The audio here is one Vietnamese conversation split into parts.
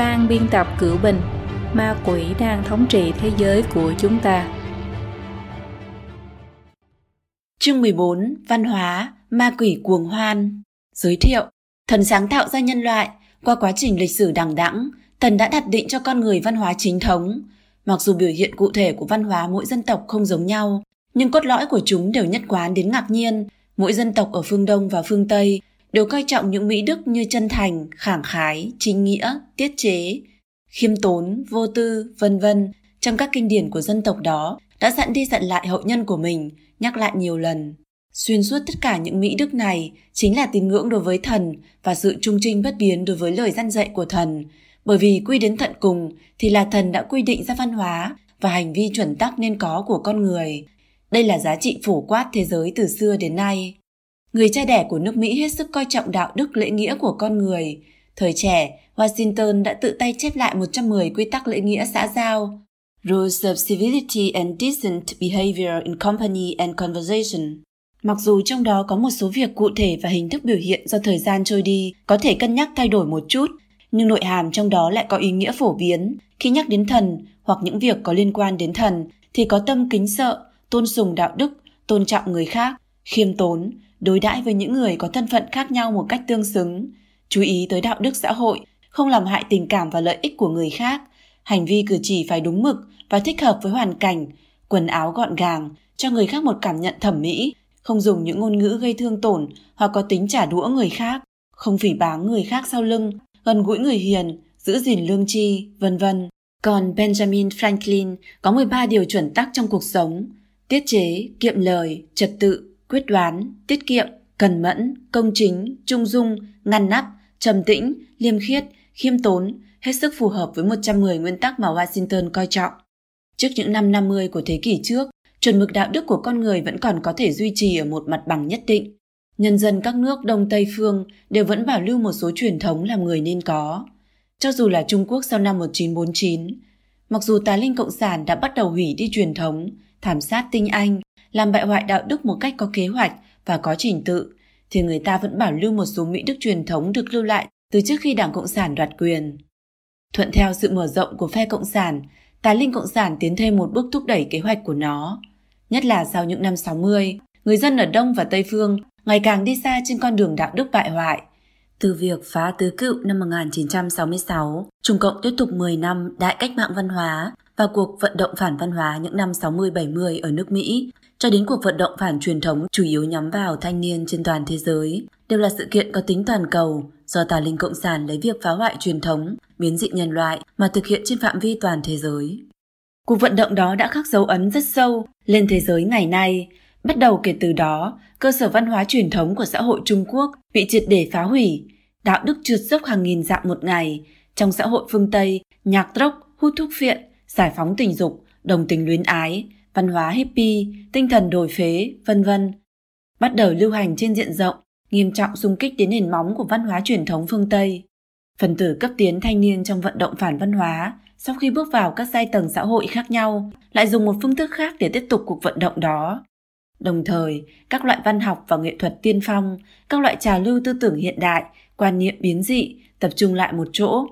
Phan biên tập Cửu Bình Ma quỷ đang thống trị thế giới của chúng ta. Chương 14 Văn hóa, Ma quỷ cuồng hoan. Giới thiệu, Thần sáng tạo ra nhân loại. Qua quá trình lịch sử đằng đẵng, Thần đã đặt định cho con người văn hóa chính thống. Mặc dù biểu hiện cụ thể của văn hóa mỗi dân tộc không giống nhau, Nhưng cốt lõi của chúng đều nhất quán đến ngạc nhiên. Mỗi dân tộc ở phương Đông và phương Tây đều coi trọng những mỹ đức như chân thành, khẳng khái, chính nghĩa, tiết chế, khiêm tốn, vô tư, vân vân trong các kinh điển của dân tộc đó đã dặn đi dặn lại hậu nhân của mình, nhắc lại nhiều lần. Xuyên suốt tất cả những mỹ đức này chính là tín ngưỡng đối với thần và sự trung trinh bất biến đối với lời dân dạy của thần, bởi vì quy đến tận cùng thì là thần đã quy định ra văn hóa và hành vi chuẩn tắc nên có của con người. Đây là giá trị phổ quát thế giới từ xưa đến nay. Người cha đẻ của nước Mỹ hết sức coi trọng đạo đức lễ nghĩa của con người. Thời trẻ, Washington đã tự tay chép lại 110 quy tắc lễ nghĩa xã giao. Rules of Civility and Decent Behavior in Company and Conversation. Mặc dù trong đó có một số việc cụ thể và hình thức biểu hiện do thời gian trôi đi có thể cân nhắc thay đổi một chút, nhưng nội hàm trong đó lại có ý nghĩa phổ biến. Khi nhắc đến thần hoặc những việc có liên quan đến thần thì có tâm kính sợ, tôn sùng đạo đức, tôn trọng người khác, khiêm tốn, đối đãi với những người có thân phận khác nhau một cách tương xứng, chú ý tới đạo đức xã hội, không làm hại tình cảm và lợi ích của người khác, hành vi cử chỉ phải đúng mực và thích hợp với hoàn cảnh, quần áo gọn gàng, cho người khác một cảm nhận thẩm mỹ, không dùng những ngôn ngữ gây thương tổn hoặc có tính trả đũa người khác, không phỉ báng người khác sau lưng, gần gũi người hiền, giữ gìn lương tri, vân vân. Còn Benjamin Franklin có 13 điều chuẩn tắc trong cuộc sống, tiết chế, kiệm lời, trật tự, quyết đoán, tiết kiệm, cần mẫn, công chính, trung dung, ngăn nắp, trầm tĩnh, liêm khiết, khiêm tốn, hết sức phù hợp với 110 nguyên tắc mà Washington coi trọng. Trước những năm 50 của thế kỷ trước, chuẩn mực đạo đức của con người vẫn còn có thể duy trì ở một mặt bằng nhất định. Nhân dân các nước Đông Tây Phương đều vẫn bảo lưu một số truyền thống làm người nên có. Cho dù là Trung Quốc sau năm 1949, mặc dù tà linh cộng sản đã bắt đầu hủy đi truyền thống, thảm sát tinh anh, làm bại hoại đạo đức một cách có kế hoạch và có trình tự, thì người ta vẫn bảo lưu một số mỹ đức truyền thống được lưu lại từ trước khi Đảng Cộng sản đoạt quyền. Thuận theo sự mở rộng của phe Cộng sản, tà linh Cộng sản tiến thêm một bước thúc đẩy kế hoạch của nó. Nhất là sau những năm 60, người dân ở Đông và Tây Phương ngày càng đi xa trên con đường đạo đức bại hoại. Từ việc phá tứ cựu năm 1966, Trung Cộng tiếp tục 10 năm đại cách mạng văn hóa và cuộc vận động phản văn hóa những năm 60-70 ở nước Mỹ cho đến cuộc vận động phản truyền thống chủ yếu nhắm vào thanh niên trên toàn thế giới, đều là sự kiện có tính toàn cầu do tà linh cộng sản lấy việc phá hoại truyền thống, biến dị nhân loại mà thực hiện trên phạm vi toàn thế giới. Cuộc vận động đó đã khắc dấu ấn rất sâu lên thế giới ngày nay. Bắt đầu kể từ đó, cơ sở văn hóa truyền thống của xã hội Trung Quốc bị triệt để phá hủy, đạo đức trượt dốc hàng nghìn dạng một ngày. Trong xã hội phương Tây, nhạc rock, hút thuốc phiện, giải phóng tình dục, đồng tình luyến ái, văn hóa hippie, tinh thần đổi phế, vân vân. Bắt đầu lưu hành trên diện rộng, nghiêm trọng xung kích đến nền móng của văn hóa truyền thống phương Tây. Phần tử cấp tiến thanh niên trong vận động phản văn hóa, sau khi bước vào các giai tầng xã hội khác nhau, lại dùng một phương thức khác để tiếp tục cuộc vận động đó. Đồng thời, các loại văn học và nghệ thuật tiên phong, các loại trào lưu tư tưởng hiện đại, quan niệm biến dị tập trung lại một chỗ,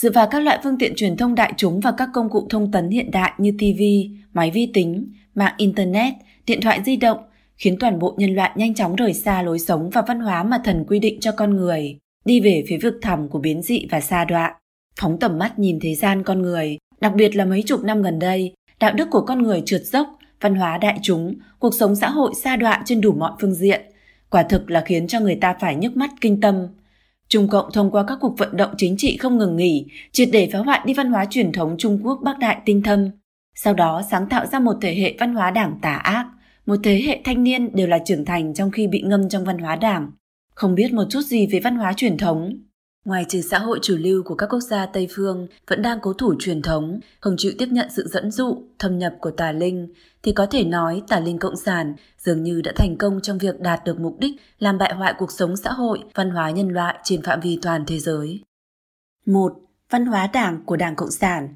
Dựa vào các loại phương tiện truyền thông đại chúng và các công cụ thông tấn hiện đại như TV, máy vi tính, mạng Internet, điện thoại di động, khiến toàn bộ nhân loại nhanh chóng rời xa lối sống và văn hóa mà thần quy định cho con người, đi về phía vực thẳm của biến dị và xa đoạn. Phóng tầm mắt nhìn thế gian con người, đặc biệt là mấy chục năm gần đây, đạo đức của con người trượt dốc, văn hóa đại chúng, cuộc sống xã hội xa đoạn trên đủ mọi phương diện, quả thực là khiến cho người ta phải nhức mắt kinh tâm. Trung Cộng thông qua các cuộc vận động chính trị không ngừng nghỉ, triệt để phá hoại đi văn hóa truyền thống Trung Quốc bác đại tinh thâm. Sau đó sáng tạo ra một thế hệ văn hóa đảng tà ác, một thế hệ thanh niên đều là trưởng thành trong khi bị ngâm trong văn hóa đảng, không biết một chút gì về văn hóa truyền thống. Ngoài trừ xã hội chủ lưu của các quốc gia Tây phương vẫn đang cố thủ truyền thống, không chịu tiếp nhận sự dẫn dụ, thâm nhập của tà linh, thì có thể nói tà linh cộng sản dường như đã thành công trong việc đạt được mục đích làm bại hoại cuộc sống xã hội, văn hóa nhân loại trên phạm vi toàn thế giới. 1. Văn hóa đảng của Đảng Cộng sản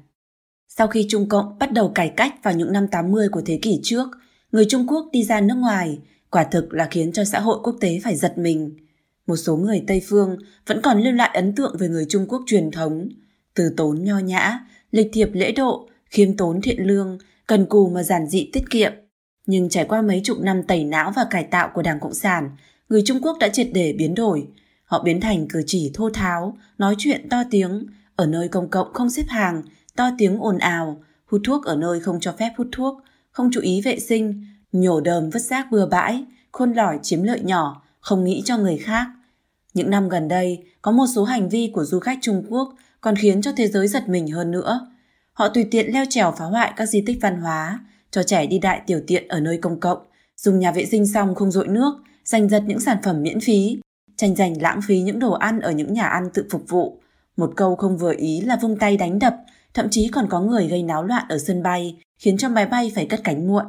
Sau khi Trung Cộng bắt đầu cải cách vào những năm 80 của thế kỷ trước, người Trung Quốc đi ra nước ngoài, quả thực là khiến cho xã hội quốc tế phải giật mình. Một số người Tây Phương vẫn còn lưu lại ấn tượng về người Trung Quốc truyền thống, từ tốn nho nhã, lịch thiệp lễ độ, khiêm tốn thiện lương, cần cù mà giản dị tiết kiệm. Nhưng trải qua mấy chục năm tẩy não và cải tạo của Đảng Cộng sản, người Trung Quốc đã triệt để biến đổi. Họ biến thành cử chỉ thô tháo, nói chuyện to tiếng, ở nơi công cộng không xếp hàng, to tiếng ồn ào, hút thuốc ở nơi không cho phép hút thuốc, không chú ý vệ sinh, nhổ đờm vứt rác bừa bãi, khôn lỏi chiếm lợi nhỏ, không nghĩ cho người khác. Những năm gần đây, có một số hành vi của du khách Trung Quốc còn khiến cho thế giới giật mình hơn nữa. Họ tùy tiện leo trèo phá hoại các di tích văn hóa, cho trẻ đi đại tiểu tiện ở nơi công cộng, dùng nhà vệ sinh xong không dội nước, giành giật những sản phẩm miễn phí, tranh giành lãng phí những đồ ăn ở những nhà ăn tự phục vụ. Một câu không vừa ý là vung tay đánh đập, thậm chí còn có người gây náo loạn ở sân bay, khiến cho máy bay phải cất cánh muộn.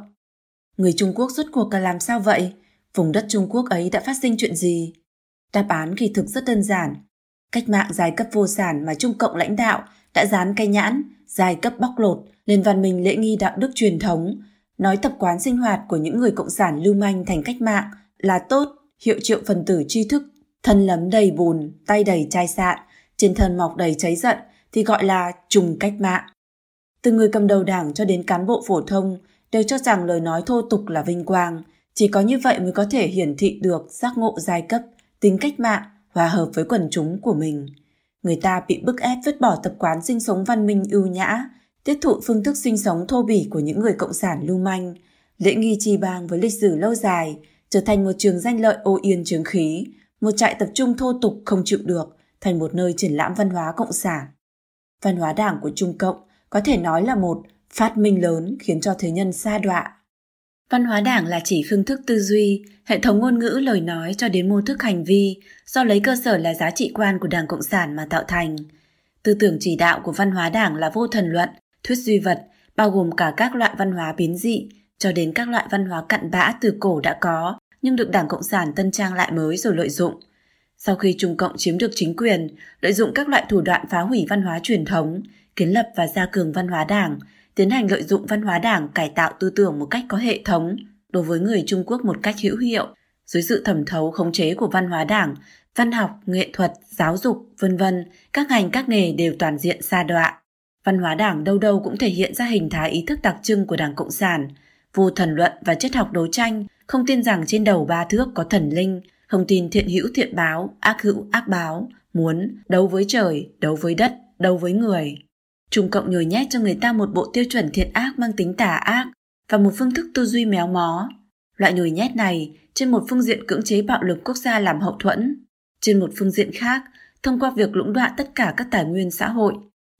Người Trung Quốc rốt cuộc là làm sao vậy? Vùng đất Trung Quốc ấy đã phát sinh chuyện gì? Đáp án kỳ thực rất đơn giản. Cách mạng giai cấp vô sản mà Trung Cộng lãnh đạo đã dán cây nhãn, giai cấp bóc lột lên văn minh lễ nghi đạo đức truyền thống, nói tập quán sinh hoạt của những người cộng sản lưu manh thành cách mạng là tốt, hiệu triệu phần tử tri thức, thân lấm đầy bùn, tay đầy chai sạn, trên thân mọc đầy cháy giận thì gọi là trùng cách mạng. Từ người cầm đầu đảng cho đến cán bộ phổ thông đều cho rằng lời nói thô tục là vinh quang, chỉ có như vậy mới có thể hiển thị được giác ngộ giai cấp, tính cách mạng, hòa hợp với quần chúng của mình. Người ta bị bức ép vứt bỏ tập quán sinh sống văn minh ưu nhã, tiếp thụ phương thức sinh sống thô bỉ của những người cộng sản lưu manh, lễ nghi trì bang với lịch sử lâu dài, trở thành một trường danh lợi ô yên trường khí, một trại tập trung thô tục không chịu được, thành một nơi triển lãm văn hóa cộng sản. Văn hóa đảng của Trung Cộng có thể nói là một phát minh lớn khiến cho thế nhân xa đọa. Văn hóa đảng là chỉ phương thức tư duy, hệ thống ngôn ngữ lời nói cho đến mô thức hành vi, do lấy cơ sở là giá trị quan của Đảng Cộng sản mà tạo thành. Tư tưởng chỉ đạo của văn hóa đảng là vô thần luận, thuyết duy vật, bao gồm cả các loại văn hóa biến dị, cho đến các loại văn hóa cặn bã từ cổ đã có, nhưng được Đảng Cộng sản tân trang lại mới rồi lợi dụng. Sau khi Trung Cộng chiếm được chính quyền, lợi dụng các loại thủ đoạn phá hủy văn hóa truyền thống, kiến lập và gia cường văn hóa đảng, tiến hành lợi dụng văn hóa đảng cải tạo tư tưởng một cách có hệ thống đối với người Trung Quốc một cách hữu hiệu dưới sự thẩm thấu khống chế của văn hóa đảng, văn học, nghệ thuật, giáo dục, vân vân, các ngành các nghề đều toàn diện xa đọa. Văn hóa đảng đâu đâu cũng thể hiện ra hình thái ý thức đặc trưng của Đảng Cộng sản, vô thần luận và chất học đấu tranh, không tin rằng trên đầu ba thước có thần linh, không tin thiện hữu thiện báo, ác hữu ác báo, muốn đấu với trời, đấu với đất, đấu với người. Trung Cộng nhồi nhét cho người ta một bộ tiêu chuẩn thiện ác mang tính tà ác và một phương thức tư duy méo mó. Loại nhồi nhét này trên một phương diện cưỡng chế bạo lực quốc gia làm hậu thuẫn, trên một phương diện khác thông qua việc lũng đoạn tất cả các tài nguyên xã hội,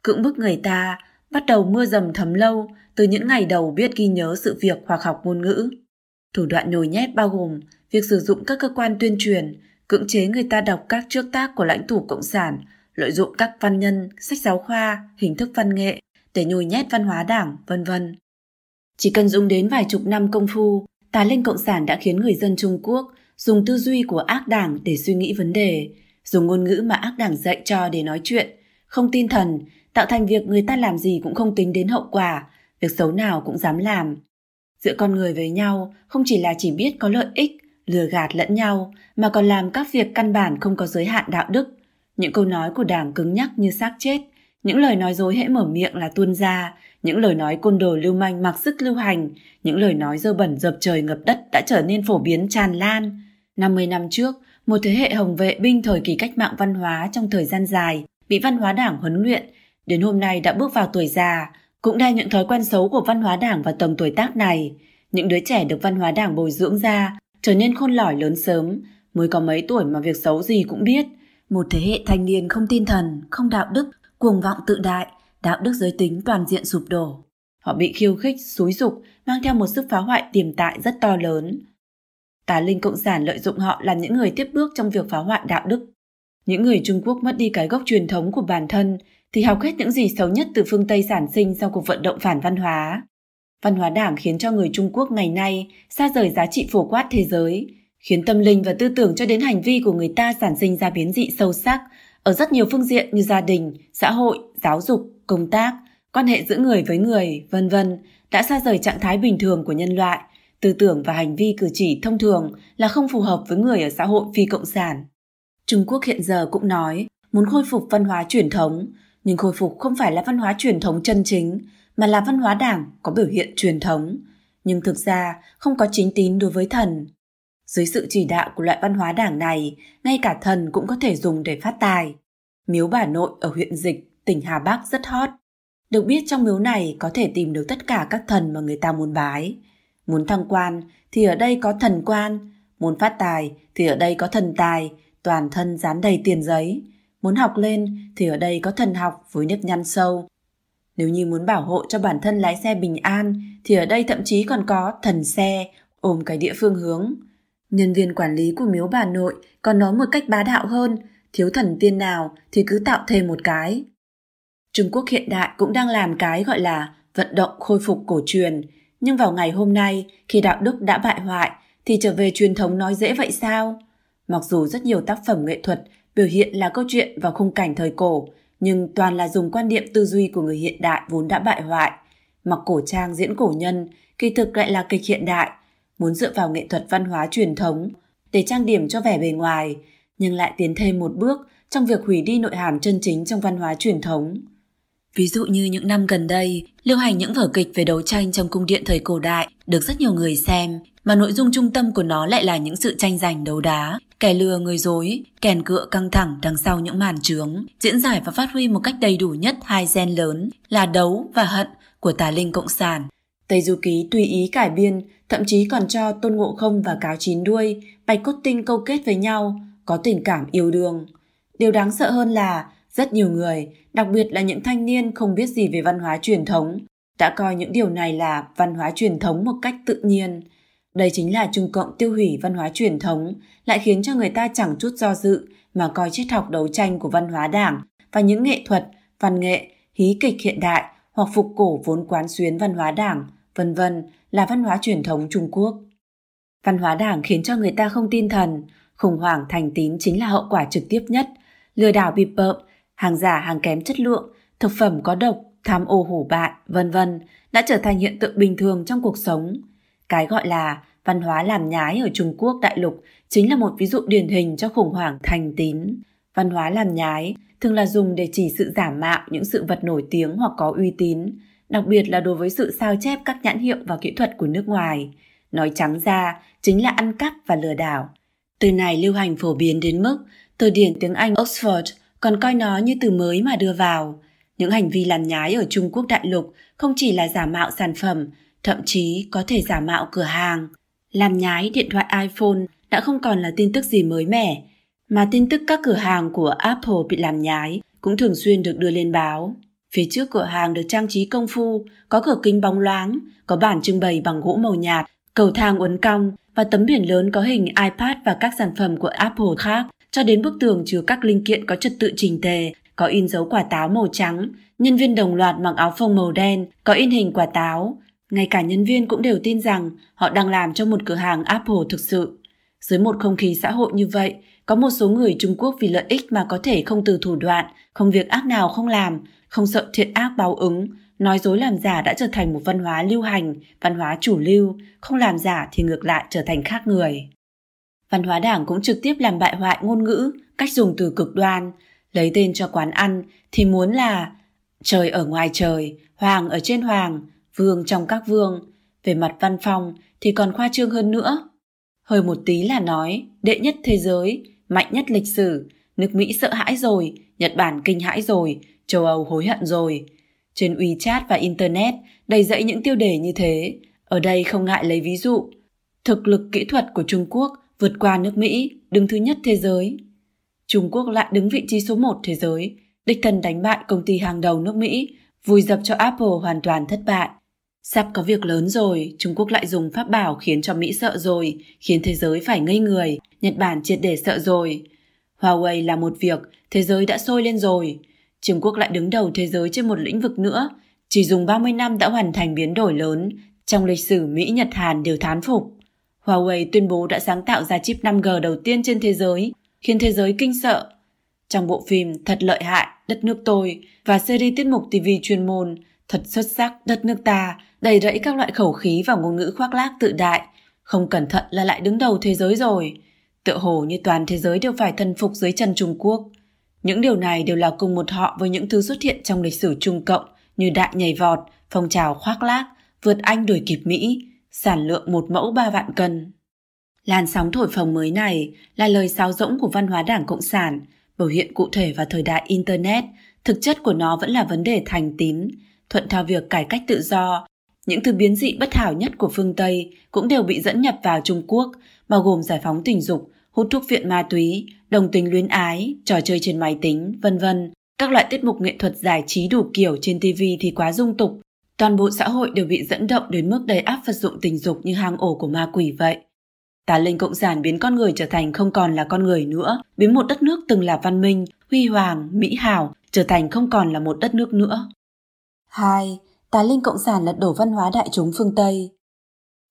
cưỡng bức người ta bắt đầu mưa dầm thấm lâu từ những ngày đầu biết ghi nhớ sự việc hoặc học ngôn ngữ. Thủ đoạn nhồi nhét bao gồm việc sử dụng các cơ quan tuyên truyền, cưỡng chế người ta đọc các trước tác của lãnh tụ cộng sản lợi dụng các văn nhân, sách giáo khoa, hình thức văn nghệ để nhồi nhét văn hóa đảng, vân vân. Chỉ cần dùng đến vài chục năm công phu, tà linh cộng sản đã khiến người dân Trung Quốc dùng tư duy của ác đảng để suy nghĩ vấn đề, dùng ngôn ngữ mà ác đảng dạy cho để nói chuyện, không tin thần, tạo thành việc người ta làm gì cũng không tính đến hậu quả, việc xấu nào cũng dám làm. Giữa con người với nhau không chỉ là chỉ biết có lợi ích, lừa gạt lẫn nhau, mà còn làm các việc căn bản không có giới hạn đạo đức, những câu nói của đảng cứng nhắc như xác chết, những lời nói dối hễ mở miệng là tuôn ra, những lời nói côn đồ lưu manh mặc sức lưu hành, những lời nói dơ bẩn dập trời ngập đất đã trở nên phổ biến tràn lan. 50 năm trước, một thế hệ hồng vệ binh thời kỳ cách mạng văn hóa trong thời gian dài bị văn hóa đảng huấn luyện, đến hôm nay đã bước vào tuổi già, cũng đa những thói quen xấu của văn hóa đảng vào tầm tuổi tác này. Những đứa trẻ được văn hóa đảng bồi dưỡng ra, trở nên khôn lỏi lớn sớm, mới có mấy tuổi mà việc xấu gì cũng biết, một thế hệ thanh niên không tin thần, không đạo đức, cuồng vọng tự đại, đạo đức giới tính toàn diện sụp đổ. Họ bị khiêu khích, xúi dục, mang theo một sức phá hoại tiềm tại rất to lớn. Tà linh cộng sản lợi dụng họ làm những người tiếp bước trong việc phá hoại đạo đức. Những người Trung Quốc mất đi cái gốc truyền thống của bản thân thì học hết những gì xấu nhất từ phương Tây sản sinh sau cuộc vận động phản văn hóa. Văn hóa đảng khiến cho người Trung Quốc ngày nay xa rời giá trị phổ quát thế giới, khiến tâm linh và tư tưởng cho đến hành vi của người ta sản sinh ra biến dị sâu sắc ở rất nhiều phương diện như gia đình, xã hội, giáo dục, công tác, quan hệ giữa người với người, vân vân, đã xa rời trạng thái bình thường của nhân loại, tư tưởng và hành vi cử chỉ thông thường là không phù hợp với người ở xã hội phi cộng sản. Trung Quốc hiện giờ cũng nói muốn khôi phục văn hóa truyền thống, nhưng khôi phục không phải là văn hóa truyền thống chân chính, mà là văn hóa đảng có biểu hiện truyền thống, nhưng thực ra không có chính tín đối với thần. Dưới sự chỉ đạo của loại văn hóa đảng này, ngay cả thần cũng có thể dùng để phát tài. Miếu bà nội ở huyện Dịch, tỉnh Hà Bắc rất hot. Được biết trong miếu này có thể tìm được tất cả các thần mà người ta muốn bái. Muốn thăng quan thì ở đây có thần quan, muốn phát tài thì ở đây có thần tài, toàn thân dán đầy tiền giấy. Muốn học lên thì ở đây có thần học với nếp nhăn sâu. Nếu như muốn bảo hộ cho bản thân lái xe bình an thì ở đây thậm chí còn có thần xe ôm cái địa phương hướng. Nhân viên quản lý của miếu bà nội còn nói một cách bá đạo hơn, thiếu thần tiên nào thì cứ tạo thêm một cái. Trung Quốc hiện đại cũng đang làm cái gọi là vận động khôi phục cổ truyền, nhưng vào ngày hôm nay khi đạo đức đã bại hoại thì trở về truyền thống nói dễ vậy sao? Mặc dù rất nhiều tác phẩm nghệ thuật biểu hiện là câu chuyện và khung cảnh thời cổ, nhưng toàn là dùng quan niệm tư duy của người hiện đại vốn đã bại hoại. Mặc cổ trang diễn cổ nhân, kỳ thực lại là kịch hiện đại, muốn dựa vào nghệ thuật văn hóa truyền thống để trang điểm cho vẻ bề ngoài, nhưng lại tiến thêm một bước trong việc hủy đi nội hàm chân chính trong văn hóa truyền thống. Ví dụ như những năm gần đây, lưu hành những vở kịch về đấu tranh trong cung điện thời cổ đại được rất nhiều người xem, mà nội dung trung tâm của nó lại là những sự tranh giành đấu đá, kẻ lừa người dối, kèn cựa căng thẳng đằng sau những màn trướng, diễn giải và phát huy một cách đầy đủ nhất hai gen lớn là đấu và hận của tà linh cộng sản. Tây Du Ký tùy ý cải biên, thậm chí còn cho Tôn Ngộ Không và Cáo Chín Đuôi, Bạch Cốt Tinh câu kết với nhau, có tình cảm yêu đương. Điều đáng sợ hơn là rất nhiều người, đặc biệt là những thanh niên không biết gì về văn hóa truyền thống, đã coi những điều này là văn hóa truyền thống một cách tự nhiên. Đây chính là Trung Cộng tiêu hủy văn hóa truyền thống, lại khiến cho người ta chẳng chút do dự mà coi triết học đấu tranh của văn hóa đảng và những nghệ thuật, văn nghệ, hí kịch hiện đại hoặc phục cổ vốn quán xuyến văn hóa đảng, vân vân là văn hóa truyền thống Trung Quốc. Văn hóa đảng khiến cho người ta không tin thần, khủng hoảng thành tín chính là hậu quả trực tiếp nhất, lừa đảo bịp bợm, hàng giả hàng kém chất lượng, thực phẩm có độc, tham ô hủ bại, vân vân đã trở thành hiện tượng bình thường trong cuộc sống. Cái gọi là văn hóa làm nhái ở Trung Quốc đại lục chính là một ví dụ điển hình cho khủng hoảng thành tín. Văn hóa làm nhái thường là dùng để chỉ sự giả mạo những sự vật nổi tiếng hoặc có uy tín, đặc biệt là đối với sự sao chép các nhãn hiệu và kỹ thuật của nước ngoài. Nói trắng ra, chính là ăn cắp và lừa đảo. Từ này lưu hành phổ biến đến mức từ điển tiếng Anh Oxford còn coi nó như từ mới mà đưa vào. Những hành vi làm nhái ở Trung Quốc đại lục không chỉ là giả mạo sản phẩm, thậm chí có thể giả mạo cửa hàng. Làm nhái điện thoại iPhone đã không còn là tin tức gì mới mẻ, mà tin tức các cửa hàng của Apple bị làm nhái cũng thường xuyên được đưa lên báo. Phía trước cửa hàng được trang trí công phu, có cửa kính bóng loáng, có bản trưng bày bằng gỗ màu nhạt, cầu thang uốn cong và tấm biển lớn có hình iPad và các sản phẩm của Apple khác, cho đến bức tường chứa các linh kiện có trật tự trình tề, có in dấu quả táo màu trắng, nhân viên đồng loạt mặc áo phông màu đen, có in hình quả táo. Ngay cả nhân viên cũng đều tin rằng họ đang làm cho một cửa hàng Apple thực sự. Dưới một không khí xã hội như vậy, có một số người Trung Quốc vì lợi ích mà có thể không từ thủ đoạn, không việc ác nào không làm, không sợ thiện ác báo ứng, nói dối làm giả đã trở thành một văn hóa lưu hành, văn hóa chủ lưu, không làm giả thì ngược lại trở thành khác người. Văn hóa đảng cũng trực tiếp làm bại hoại ngôn ngữ, cách dùng từ cực đoan, lấy tên cho quán ăn thì muốn là trời ở ngoài trời, hoàng ở trên hoàng, vương trong các vương. Về mặt văn phòng thì còn khoa trương hơn nữa. Hơi một tí là nói đệ nhất thế giới, mạnh nhất lịch sử, nước Mỹ sợ hãi rồi, Nhật Bản kinh hãi rồi, châu Âu hối hận rồi. Trên WeChat và Internet đầy dẫy những tiêu đề như thế. Ở đây không ngại lấy ví dụ. Thực lực kỹ thuật của Trung Quốc vượt qua nước Mỹ, đứng thứ nhất thế giới. Trung Quốc lại đứng vị trí số 1 thế giới, đích thân đánh bại công ty hàng đầu nước Mỹ, vùi dập cho Apple hoàn toàn thất bại. Sắp có việc lớn rồi, Trung Quốc lại dùng pháp bảo khiến cho Mỹ sợ rồi, khiến thế giới phải ngây người, Nhật Bản triệt để sợ rồi. Huawei là một việc, thế giới đã sôi lên rồi. Trung Quốc lại đứng đầu thế giới trên một lĩnh vực nữa, chỉ dùng 30 năm đã hoàn thành biến đổi lớn, trong lịch sử Mỹ Nhật Hàn đều thán phục. Huawei tuyên bố đã sáng tạo ra chip 5G đầu tiên trên thế giới, khiến thế giới kinh sợ. Trong bộ phim Thật lợi hại, đất nước tôi và series tiết mục TV chuyên môn Thật xuất sắc, đất nước ta đầy rẫy các loại khẩu khí và ngôn ngữ khoác lác tự đại, không cẩn thận là lại đứng đầu thế giới rồi. Tựa hồ như toàn thế giới đều phải thần phục dưới chân Trung Quốc. Những điều này đều là cùng một họ với những thứ xuất hiện trong lịch sử Trung Cộng như đại nhảy vọt, phong trào khoác lác, vượt Anh đuổi kịp Mỹ, sản lượng một mẫu ba vạn cân. Làn sóng thổi phồng mới này là lời sáo rỗng của văn hóa Đảng Cộng sản, biểu hiện cụ thể vào thời đại Internet, thực chất của nó vẫn là vấn đề thành tín, thuận theo việc cải cách tự do. Những thứ biến dị bất hảo nhất của phương Tây cũng đều bị dẫn nhập vào Trung Quốc, bao gồm giải phóng tình dục, hút thuốc viện ma túy, đồng tình luyến ái, trò chơi trên máy tính, vân vân. Các loại tiết mục nghệ thuật giải trí đủ kiểu trên TV thì quá dung tục. Toàn bộ xã hội đều bị dẫn động đến mức đầy áp vật dụng tình dục như hang ổ của ma quỷ vậy. Tà linh cộng sản biến con người trở thành không còn là con người nữa, biến một đất nước từng là văn minh, huy hoàng, mỹ hảo, trở thành không còn là một đất nước nữa. 2. Tà linh cộng sản lật đổ văn hóa đại chúng phương Tây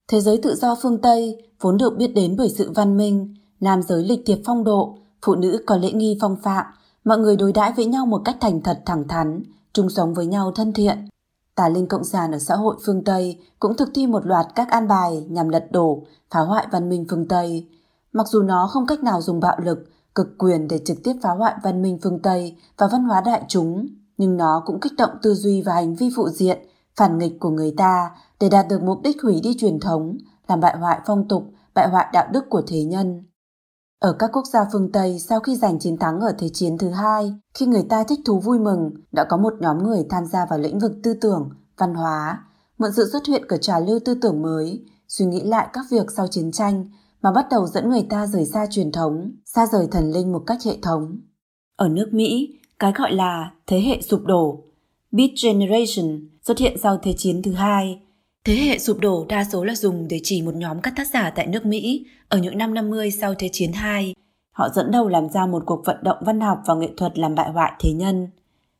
Thế giới tự do phương Tây vốn được biết đến bởi sự văn minh, nam giới lịch thiệp phong độ, phụ nữ có lễ nghi phong phạm, mọi người đối đãi với nhau một cách thành thật thẳng thắn, chung sống với nhau thân thiện. Tà linh cộng sản ở xã hội phương Tây cũng thực thi một loạt các an bài nhằm lật đổ, phá hoại văn minh phương Tây. Mặc dù nó không cách nào dùng bạo lực, cực quyền để trực tiếp phá hoại văn minh phương Tây và văn hóa đại chúng, nhưng nó cũng kích động tư duy và hành vi phụ diện, phản nghịch của người ta để đạt được mục đích hủy đi truyền thống, làm bại hoại phong tục, bại hoại đạo đức của thế nhân. Ở các quốc gia phương Tây sau khi giành chiến thắng ở Thế chiến thứ hai, khi người ta thích thú vui mừng, đã có một nhóm người tham gia vào lĩnh vực tư tưởng, văn hóa, mượn sự xuất hiện của trào lưu tư tưởng mới, suy nghĩ lại các việc sau chiến tranh mà bắt đầu dẫn người ta rời xa truyền thống, xa rời thần linh một cách hệ thống. Ở nước Mỹ, cái gọi là thế hệ sụp đổ, Beat Generation xuất hiện sau Thế chiến thứ hai. Thế hệ sụp đổ đa số là dùng để chỉ một nhóm các tác giả tại nước Mỹ ở những năm 50 sau Thế chiến II. Họ dẫn đầu làm ra một cuộc vận động văn học và nghệ thuật làm bại hoại thế nhân.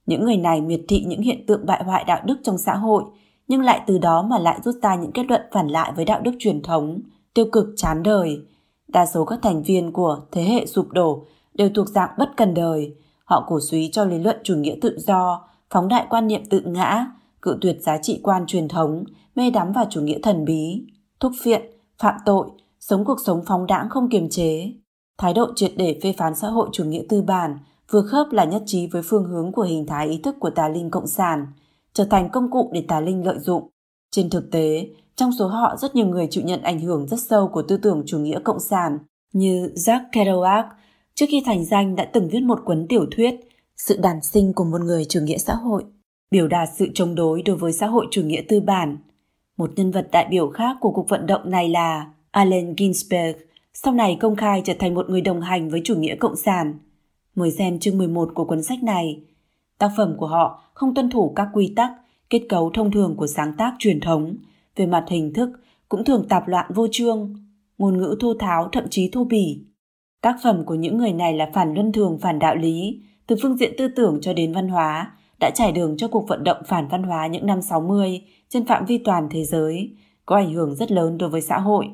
Những người này miệt thị những hiện tượng bại hoại đạo đức trong xã hội, nhưng lại từ đó mà lại rút ra những kết luận phản lại với đạo đức truyền thống, tiêu cực chán đời. Đa số các thành viên của thế hệ sụp đổ đều thuộc dạng bất cần đời. Họ cổ suý cho lý luận chủ nghĩa tự do, phóng đại quan niệm tự ngã, cự tuyệt giá trị quan truyền thống, mê đắm vào chủ nghĩa thần bí, thúc phiện, phạm tội, sống cuộc sống phóng đãng không kiềm chế. Thái độ triệt để phê phán xã hội chủ nghĩa tư bản vừa khớp là nhất trí với phương hướng của hình thái ý thức của tà linh cộng sản, trở thành công cụ để tà linh lợi dụng. Trên thực tế, trong số họ rất nhiều người chịu nhận ảnh hưởng rất sâu của tư tưởng chủ nghĩa cộng sản, như Jack Kerouac, trước khi thành danh đã từng viết một cuốn tiểu thuyết Sự đàn sinh của một người chủ nghĩa xã hội, biểu đạt sự chống đối đối với xã hội chủ nghĩa tư bản. Một nhân vật đại biểu khác của cuộc vận động này là Allen Ginsberg, sau này công khai trở thành một người đồng hành với chủ nghĩa cộng sản. Mời xem chương 11 của cuốn sách này. Tác phẩm của họ không tuân thủ các quy tắc, kết cấu thông thường của sáng tác truyền thống, về mặt hình thức cũng thường tạp loạn vô chương, ngôn ngữ thô tháo thậm chí thô bỉ. Tác phẩm của những người này là phản luân thường phản đạo lý, từ phương diện tư tưởng cho đến văn hóa, đã trải đường cho cuộc vận động phản văn hóa những năm 60 trên phạm vi toàn thế giới, có ảnh hưởng rất lớn đối với xã hội.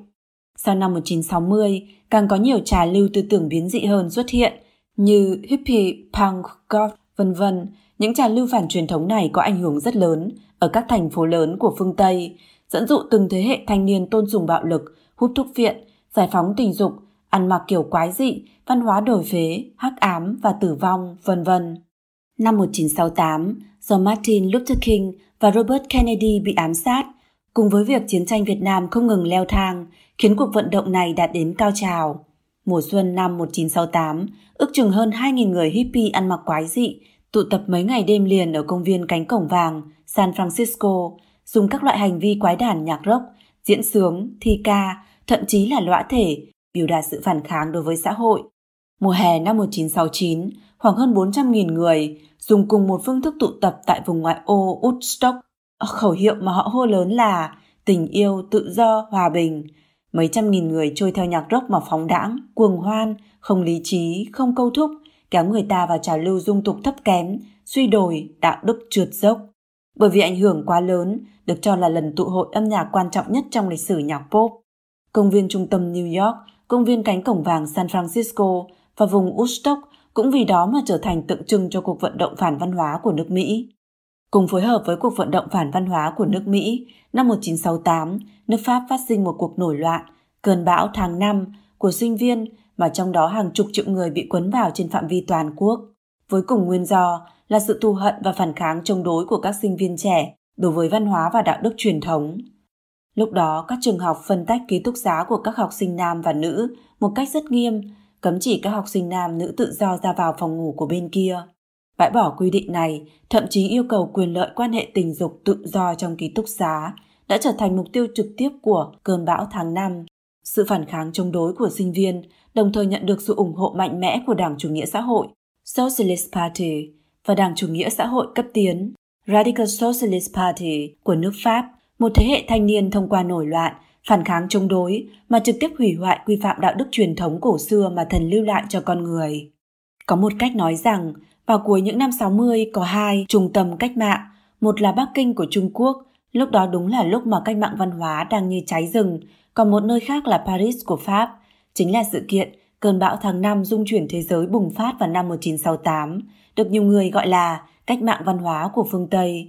Sau năm 1960, càng có nhiều trà lưu tư tưởng biến dị hơn xuất hiện, như hippie, punk, goth, vân vân. Những trà lưu phản truyền thống này có ảnh hưởng rất lớn ở các thành phố lớn của phương Tây, dẫn dụ từng thế hệ thanh niên tôn dùng bạo lực, hút thuốc viện, giải phóng tình dục, ăn mặc kiểu quái dị, văn hóa đổi phế, hắc ám và tử vong, vân vân. Năm 1968, do Martin Luther King và Robert Kennedy bị ám sát, cùng với việc chiến tranh Việt Nam không ngừng leo thang, khiến cuộc vận động này đạt đến cao trào. Mùa xuân năm 1968, ước chừng hơn 2.000 người hippie ăn mặc quái dị tụ tập mấy ngày đêm liền ở công viên cánh cổng vàng San Francisco, dùng các loại hành vi quái đản nhạc rock, diễn sướng, thi ca, thậm chí là lõa thể, biểu đạt sự phản kháng đối với xã hội. Mùa hè năm 1969, khoảng hơn 400.000 người dùng cùng một phương thức tụ tập tại vùng ngoại ô Woodstock. Khẩu hiệu mà họ hô lớn là tình yêu, tự do, hòa bình. Mấy trăm nghìn người trôi theo nhạc rock mà phóng đãng, cuồng hoan, không lý trí, không câu thúc, kéo người ta vào trào lưu dung tục thấp kém, suy đồi, đạo đức trượt dốc. Bởi vì ảnh hưởng quá lớn, được cho là lần tụ hội âm nhạc quan trọng nhất trong lịch sử nhạc pop. Công viên trung tâm New York, công viên cánh cổng vàng San Francisco và vùng Woodstock cũng vì đó mà trở thành tượng trưng cho cuộc vận động phản văn hóa của nước Mỹ. Cùng phối hợp với cuộc vận động phản văn hóa của nước Mỹ, năm 1968, nước Pháp phát sinh một cuộc nổi loạn, cơn bão tháng 5 của sinh viên mà trong đó hàng chục triệu người bị cuốn vào trên phạm vi toàn quốc. với cùng nguyên do là sự thù hận và phản kháng chống đối của các sinh viên trẻ đối với văn hóa và đạo đức truyền thống. Lúc đó, các trường học phân tách ký túc xá của các học sinh nam và nữ một cách rất nghiêm, cấm chỉ các học sinh nam nữ tự do ra vào phòng ngủ của bên kia. Bãi bỏ quy định này, thậm chí yêu cầu quyền lợi quan hệ tình dục tự do trong ký túc xá, đã trở thành mục tiêu trực tiếp của cơn bão tháng 5. Sự phản kháng chống đối của sinh viên đồng thời nhận được sự ủng hộ mạnh mẽ của Đảng Chủ nghĩa xã hội, Socialist Party, và Đảng Chủ nghĩa xã hội cấp tiến, Radical Socialist Party của nước Pháp, một thế hệ thanh niên thông qua nổi loạn, phản kháng chống đối mà trực tiếp hủy hoại quy phạm đạo đức truyền thống cổ xưa mà thần lưu lại cho con người. Có một cách nói rằng, vào cuối những năm 60 có hai trung tâm cách mạng, một là Bắc Kinh của Trung Quốc, lúc đó đúng là lúc mà cách mạng văn hóa đang như cháy rừng, còn một nơi khác là Paris của Pháp, chính là sự kiện cơn bão tháng 5 dung chuyển thế giới bùng phát vào năm 1968, được nhiều người gọi là cách mạng văn hóa của phương Tây.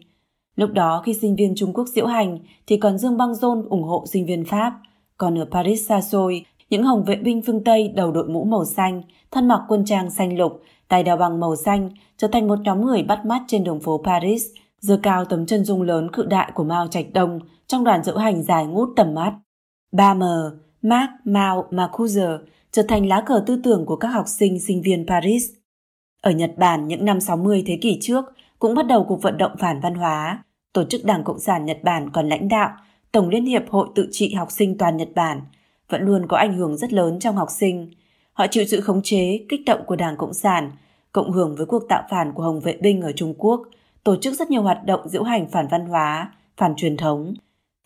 Lúc đó khi sinh viên Trung Quốc diễu hành thì còn Dương Băng Dôn ủng hộ sinh viên Pháp, còn ở Paris xa xôi, những hồng vệ binh phương Tây đầu đội mũ màu xanh, thân mặc quân trang xanh lục, tay đeo bằng màu xanh trở thành một nhóm người bắt mắt trên đường phố Paris, giơ cao tấm chân dung lớn cự đại của Mao Trạch Đông trong đoàn diễu hành dài ngút tầm mắt. 3M, Mark, Mao, Marcuse trở thành lá cờ tư tưởng của các học sinh sinh viên Paris. Ở Nhật Bản những năm 60 thế kỷ trước cũng bắt đầu cuộc vận động phản văn hóa. Tổ chức Đảng Cộng sản Nhật Bản còn lãnh đạo Tổng Liên hiệp Hội Tự trị Học sinh toàn Nhật Bản vẫn luôn có ảnh hưởng rất lớn trong học sinh. Họ chịu sự khống chế, kích động của Đảng Cộng sản, cộng hưởng với cuộc tạo phản của Hồng vệ binh ở Trung Quốc, tổ chức rất nhiều hoạt động diễu hành phản văn hóa, phản truyền thống.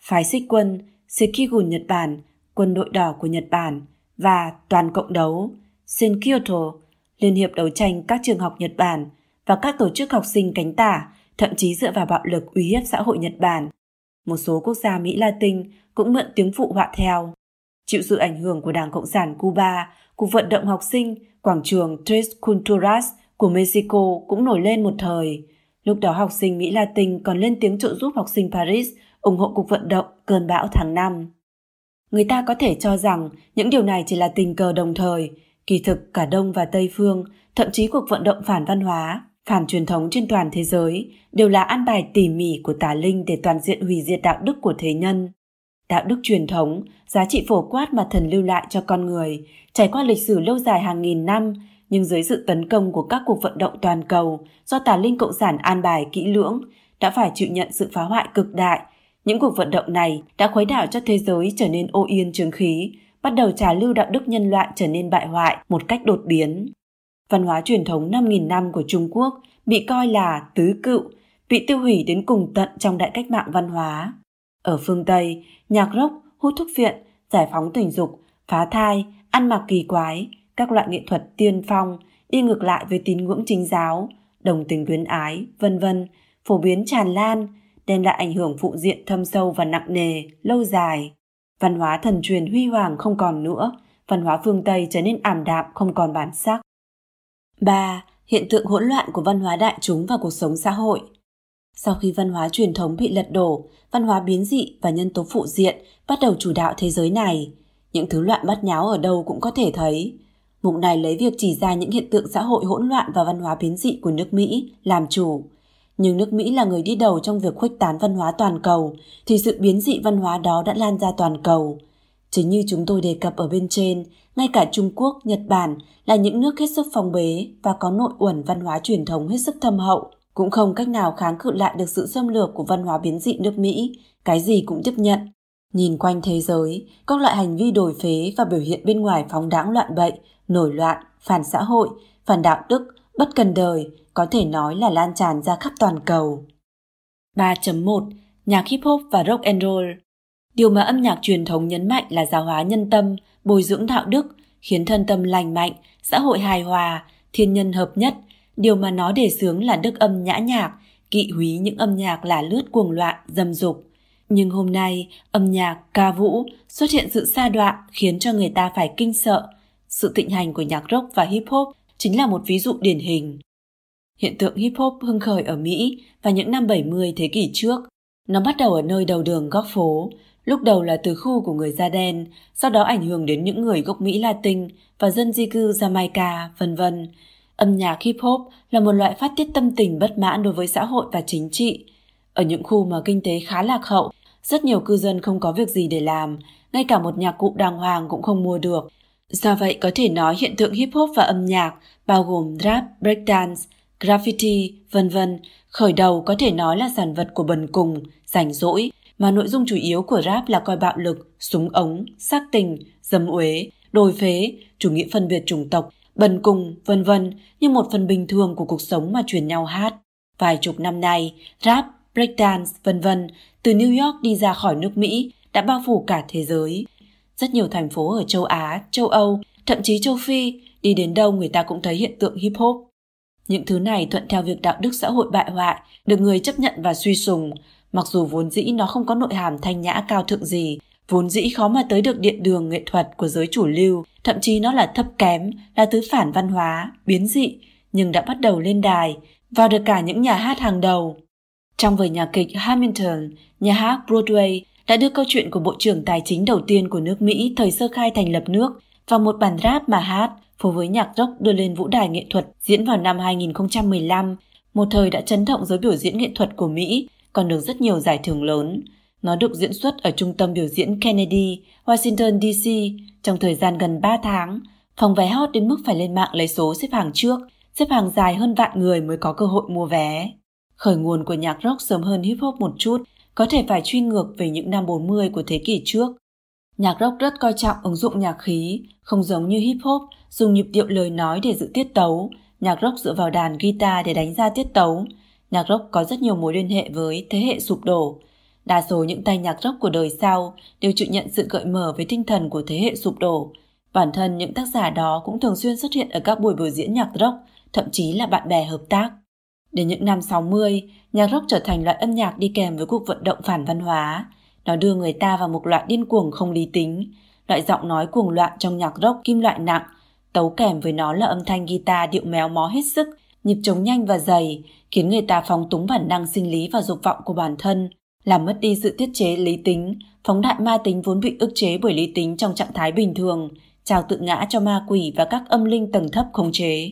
Phái xích quân, Sekigun Nhật Bản, quân đội đỏ của Nhật Bản và toàn cộng đấu, Senkyoto, Liên hiệp đấu tranh các trường học Nhật Bản và các tổ chức học sinh cánh tả, thậm chí dựa vào bạo lực uy hiếp xã hội Nhật Bản. Một số quốc gia Mỹ Latin cũng mượn tiếng phụ họa theo. Chịu sự ảnh hưởng của Đảng Cộng sản Cuba, cuộc vận động học sinh, quảng trường Tres Culturas của Mexico cũng nổi lên một thời. Lúc đó học sinh Mỹ Latin còn lên tiếng trợ giúp học sinh Paris ủng hộ cuộc vận động cơn bão tháng 5. Người ta có thể cho rằng những điều này chỉ là tình cờ đồng thời, kỳ thực cả Đông và Tây phương, thậm chí cuộc vận động phản văn hóa, phản truyền thống trên toàn thế giới đều là an bài tỉ mỉ của tà linh để toàn diện hủy diệt đạo đức của thế nhân. Đạo đức truyền thống, giá trị phổ quát mà thần lưu lại cho con người, trải qua lịch sử lâu dài hàng nghìn năm, nhưng dưới sự tấn công của các cuộc vận động toàn cầu do tà linh cộng sản an bài kỹ lưỡng, đã phải chịu nhận sự phá hoại cực đại. Những cuộc vận động này đã khuấy đảo cho thế giới trở nên ô yên trường khí, bắt đầu trả lưu đạo đức nhân loại trở nên bại hoại một cách đột biến. Văn hóa truyền thống 5.000 năm của Trung Quốc bị coi là tứ cựu, bị tiêu hủy đến cùng tận trong đại cách mạng văn hóa. Ở phương Tây, nhạc rock, hút thuốc viện, giải phóng tình dục, phá thai, ăn mặc kỳ quái, các loại nghệ thuật tiên phong, đi ngược lại với tín ngưỡng chính giáo, đồng tình quyến ái, vân vân, phổ biến tràn lan, đem lại ảnh hưởng phụ diện thâm sâu và nặng nề, lâu dài. Văn hóa thần truyền huy hoàng không còn nữa, văn hóa phương Tây trở nên ảm đạm không còn bản sắc. 3. Hiện tượng hỗn loạn của văn hóa đại chúng và cuộc sống xã hội Sau khi văn hóa truyền thống bị lật đổ, văn hóa biến dị và nhân tố phụ diện bắt đầu chủ đạo thế giới này. Những thứ loạn bắt nháo ở đâu cũng có thể thấy. Mục này lấy việc chỉ ra những hiện tượng xã hội hỗn loạn và văn hóa biến dị của nước Mỹ làm chủ. Nhưng nước Mỹ là người đi đầu trong việc khuếch tán văn hóa toàn cầu, thì sự biến dị văn hóa đó đã lan ra toàn cầu. Chính như chúng tôi đề cập ở bên trên, ngay cả Trung Quốc, Nhật Bản là những nước hết sức phong bế và có nội uẩn văn hóa truyền thống hết sức thâm hậu, cũng không cách nào kháng cự lại được sự xâm lược của văn hóa biến dị nước Mỹ, cái gì cũng tiếp nhận. Nhìn quanh thế giới, các loại hành vi đổi phế và biểu hiện bên ngoài phóng đáng loạn bậy, nổi loạn, phản xã hội, phản đạo đức, bất cần đời, có thể nói là lan tràn ra khắp toàn cầu. 3.1 Nhạc hip hop và rock and roll Điều mà âm nhạc truyền thống nhấn mạnh là giáo hóa nhân tâm, bồi dưỡng đạo đức, khiến thân tâm lành mạnh, xã hội hài hòa, thiên nhân hợp nhất. Điều mà nó đề xướng là đức âm nhã nhạc, kỵ húy những âm nhạc là lướt cuồng loạn, dâm dục. Nhưng hôm nay, âm nhạc, ca vũ xuất hiện sự xa đoạn khiến cho người ta phải kinh sợ. Sự thịnh hành của nhạc rock và hip hop chính là một ví dụ điển hình. Hiện tượng hip hop hưng khởi ở Mỹ vào những năm 70 thế kỷ trước. Nó bắt đầu ở nơi đầu đường góc phố, Lúc đầu là từ khu của người da đen, sau đó ảnh hưởng đến những người gốc Mỹ Latin và dân di cư Jamaica, vân vân. Âm nhạc hip hop là một loại phát tiết tâm tình bất mãn đối với xã hội và chính trị. Ở những khu mà kinh tế khá lạc hậu, rất nhiều cư dân không có việc gì để làm, ngay cả một nhạc cụ đàng hoàng cũng không mua được. Do vậy có thể nói hiện tượng hip hop và âm nhạc bao gồm rap, breakdance, graffiti, vân vân, khởi đầu có thể nói là sản vật của bần cùng, rảnh rỗi, mà nội dung chủ yếu của rap là coi bạo lực, súng ống, xác tình, dâm uế, đồi phế, chủ nghĩa phân biệt chủng tộc, bần cùng, vân vân như một phần bình thường của cuộc sống mà truyền nhau hát. Vài chục năm nay, rap, breakdance, vân vân từ New York đi ra khỏi nước Mỹ đã bao phủ cả thế giới. Rất nhiều thành phố ở châu Á, châu Âu, thậm chí châu Phi, đi đến đâu người ta cũng thấy hiện tượng hip hop. Những thứ này thuận theo việc đạo đức xã hội bại hoại, được người chấp nhận và suy sùng, mặc dù vốn dĩ nó không có nội hàm thanh nhã cao thượng gì, vốn dĩ khó mà tới được điện đường nghệ thuật của giới chủ lưu, thậm chí nó là thấp kém, là thứ phản văn hóa, biến dị, nhưng đã bắt đầu lên đài, vào được cả những nhà hát hàng đầu. Trong vở nhà kịch Hamilton, nhà hát Broadway đã đưa câu chuyện của Bộ trưởng Tài chính đầu tiên của nước Mỹ thời sơ khai thành lập nước vào một bản rap mà hát phối với nhạc rock đưa lên vũ đài nghệ thuật diễn vào năm 2015, một thời đã chấn động giới biểu diễn nghệ thuật của Mỹ, còn được rất nhiều giải thưởng lớn. Nó được diễn xuất ở trung tâm biểu diễn Kennedy, Washington DC trong thời gian gần 3 tháng. Phòng vé hot đến mức phải lên mạng lấy số xếp hàng trước, xếp hàng dài hơn vạn người mới có cơ hội mua vé. Khởi nguồn của nhạc rock sớm hơn hip hop một chút, có thể phải truy ngược về những năm 40 của thế kỷ trước. Nhạc rock rất coi trọng ứng dụng nhạc khí, không giống như hip hop dùng nhịp điệu lời nói để giữ tiết tấu, nhạc rock dựa vào đàn guitar để đánh ra tiết tấu. Nhạc rock có rất nhiều mối liên hệ với thế hệ sụp đổ. Đa số những tay nhạc rock của đời sau đều chịu nhận sự gợi mở với tinh thần của thế hệ sụp đổ. Bản thân những tác giả đó cũng thường xuyên xuất hiện ở các buổi biểu diễn nhạc rock, thậm chí là bạn bè hợp tác. Đến những năm 60, nhạc rock trở thành loại âm nhạc đi kèm với cuộc vận động phản văn hóa. Nó đưa người ta vào một loại điên cuồng không lý tính, loại giọng nói cuồng loạn trong nhạc rock kim loại nặng, tấu kèm với nó là âm thanh guitar điệu méo mó hết sức, nhịp trống nhanh và dày, khiến người ta phóng túng bản năng sinh lý và dục vọng của bản thân, làm mất đi sự tiết chế lý tính, phóng đại ma tính vốn bị ức chế bởi lý tính trong trạng thái bình thường, trao tự ngã cho ma quỷ và các âm linh tầng thấp khống chế.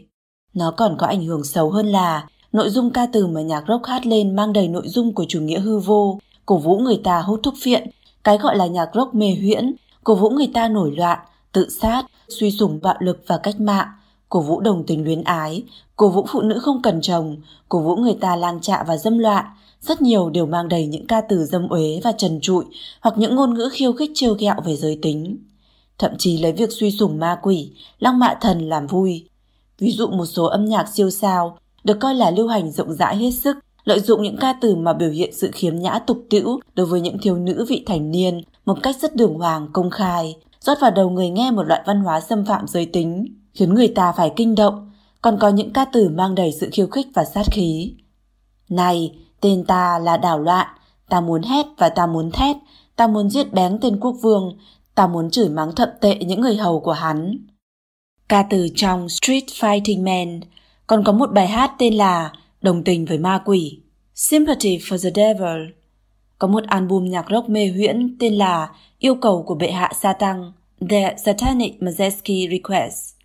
Nó còn có ảnh hưởng xấu hơn là nội dung ca từ mà nhạc rock hát lên mang đầy nội dung của chủ nghĩa hư vô, cổ vũ người ta hút thuốc phiện, cái gọi là nhạc rock mê huyễn, cổ vũ người ta nổi loạn, tự sát, suy sủng bạo lực và cách mạng, cổ vũ đồng tình luyến ái, cổ vũ phụ nữ không cần chồng, cổ vũ người ta lang trạ và dâm loạn, rất nhiều đều mang đầy những ca từ dâm uế và trần trụi hoặc những ngôn ngữ khiêu khích trêu ghẹo về giới tính. Thậm chí lấy việc suy sủng ma quỷ, lăng mạ thần làm vui. Ví dụ một số âm nhạc siêu sao được coi là lưu hành rộng rãi hết sức, lợi dụng những ca từ mà biểu hiện sự khiếm nhã tục tĩu đối với những thiếu nữ vị thành niên một cách rất đường hoàng công khai, rót vào đầu người nghe một loại văn hóa xâm phạm giới tính, khiến người ta phải kinh động, còn có những ca từ mang đầy sự khiêu khích và sát khí. Này, tên ta là đảo loạn, ta muốn hét và ta muốn thét, ta muốn giết bén tên quốc vương, ta muốn chửi mắng thậm tệ những người hầu của hắn. Ca từ trong Street Fighting Man còn có một bài hát tên là Đồng tình với ma quỷ, Sympathy for the Devil. Có một album nhạc rock mê huyễn tên là Yêu cầu của bệ hạ Satan, The Satanic Majesty Request.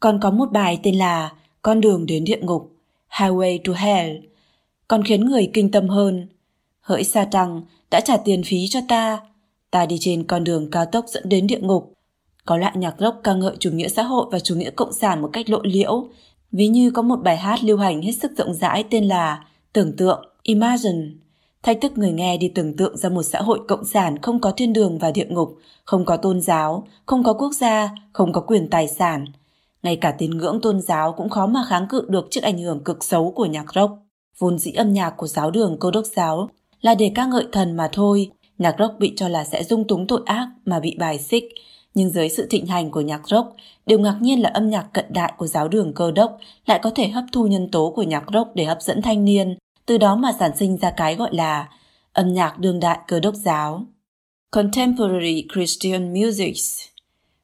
Còn có một bài tên là Con đường đến địa ngục, Highway to Hell. Còn khiến người kinh tâm hơn. Hỡi sa tăng đã trả tiền phí cho ta, ta đi trên con đường cao tốc dẫn đến địa ngục. Có loại nhạc rock ca ngợi chủ nghĩa xã hội và chủ nghĩa cộng sản một cách lộ liễu, Ví như có một bài hát lưu hành hết sức rộng rãi tên là Tưởng tượng, Imagine, thách thức người nghe đi tưởng tượng ra một xã hội cộng sản không có thiên đường và địa ngục, không có tôn giáo, không có quốc gia, không có quyền tài sản. Ngay cả tín ngưỡng tôn giáo cũng khó mà kháng cự được trước ảnh hưởng cực xấu của nhạc rock. Vốn dĩ âm nhạc của giáo đường cơ đốc giáo là để ca ngợi thần mà thôi, nhạc rock bị cho là sẽ dung túng tội ác mà bị bài xích, nhưng dưới sự thịnh hành của nhạc rock, điều ngạc nhiên là âm nhạc cận đại của giáo đường cơ đốc lại có thể hấp thu nhân tố của nhạc rock để hấp dẫn thanh niên, từ đó mà sản sinh ra cái gọi là âm nhạc đương đại cơ đốc giáo. Contemporary Christian Music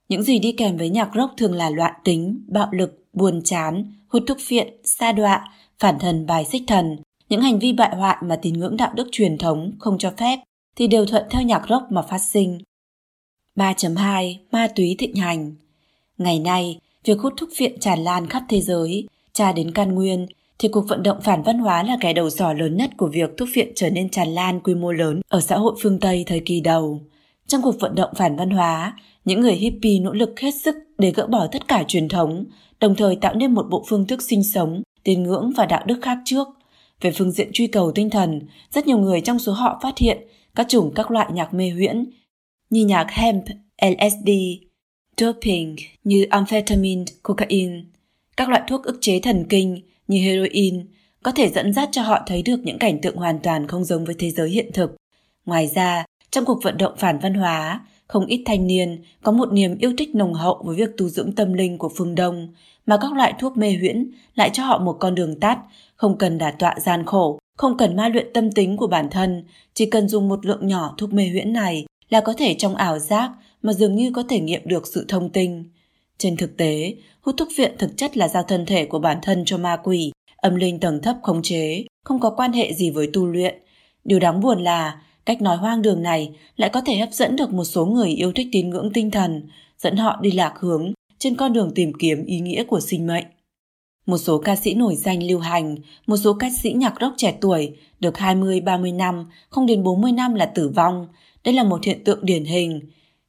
những gì đi kèm với nhạc rock thường là loạn tính, bạo lực, buồn chán, hút thuốc phiện, xa đọa, phản thần bài xích thần, những hành vi bại hoại mà tín ngưỡng đạo đức truyền thống không cho phép thì đều thuận theo nhạc rock mà phát sinh. 3.2 Ma túy thịnh hành Ngày nay, việc hút thuốc phiện tràn lan khắp thế giới, tra đến căn nguyên, thì cuộc vận động phản văn hóa là cái đầu sỏ lớn nhất của việc thuốc phiện trở nên tràn lan quy mô lớn ở xã hội phương Tây thời kỳ đầu. Trong cuộc vận động phản văn hóa, những người hippie nỗ lực hết sức để gỡ bỏ tất cả truyền thống, đồng thời tạo nên một bộ phương thức sinh sống, tín ngưỡng và đạo đức khác trước. Về phương diện truy cầu tinh thần, rất nhiều người trong số họ phát hiện các chủng các loại nhạc mê huyễn như nhạc hemp, LSD, doping như amphetamine, cocaine, các loại thuốc ức chế thần kinh như heroin có thể dẫn dắt cho họ thấy được những cảnh tượng hoàn toàn không giống với thế giới hiện thực. Ngoài ra, trong cuộc vận động phản văn hóa, không ít thanh niên có một niềm yêu thích nồng hậu với việc tu dưỡng tâm linh của phương Đông, mà các loại thuốc mê huyễn lại cho họ một con đường tắt, không cần đả tọa gian khổ, không cần ma luyện tâm tính của bản thân, chỉ cần dùng một lượng nhỏ thuốc mê huyễn này là có thể trong ảo giác mà dường như có thể nghiệm được sự thông tinh. Trên thực tế, hút thuốc viện thực chất là giao thân thể của bản thân cho ma quỷ, âm linh tầng thấp khống chế, không có quan hệ gì với tu luyện. Điều đáng buồn là cách nói hoang đường này lại có thể hấp dẫn được một số người yêu thích tín ngưỡng tinh thần, dẫn họ đi lạc hướng trên con đường tìm kiếm ý nghĩa của sinh mệnh. Một số ca sĩ nổi danh lưu hành, một số ca sĩ nhạc rock trẻ tuổi được 20-30 năm, không đến 40 năm là tử vong. Đây là một hiện tượng điển hình.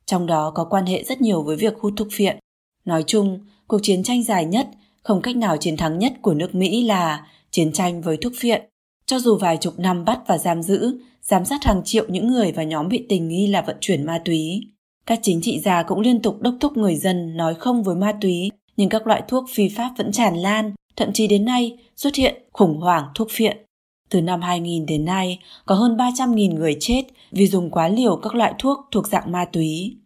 Trong đó có quan hệ rất nhiều với việc hút thuốc phiện. Nói chung, cuộc chiến tranh dài nhất, không cách nào chiến thắng nhất của nước Mỹ là chiến tranh với thuốc phiện. Cho dù vài chục năm bắt và giam giữ, giám sát hàng triệu những người và nhóm bị tình nghi là vận chuyển ma túy. Các chính trị gia cũng liên tục đốc thúc người dân nói không với ma túy, nhưng các loại thuốc phi pháp vẫn tràn lan, thậm chí đến nay xuất hiện khủng hoảng thuốc phiện. Từ năm 2000 đến nay, có hơn 300.000 người chết vì dùng quá liều các loại thuốc thuộc dạng ma túy.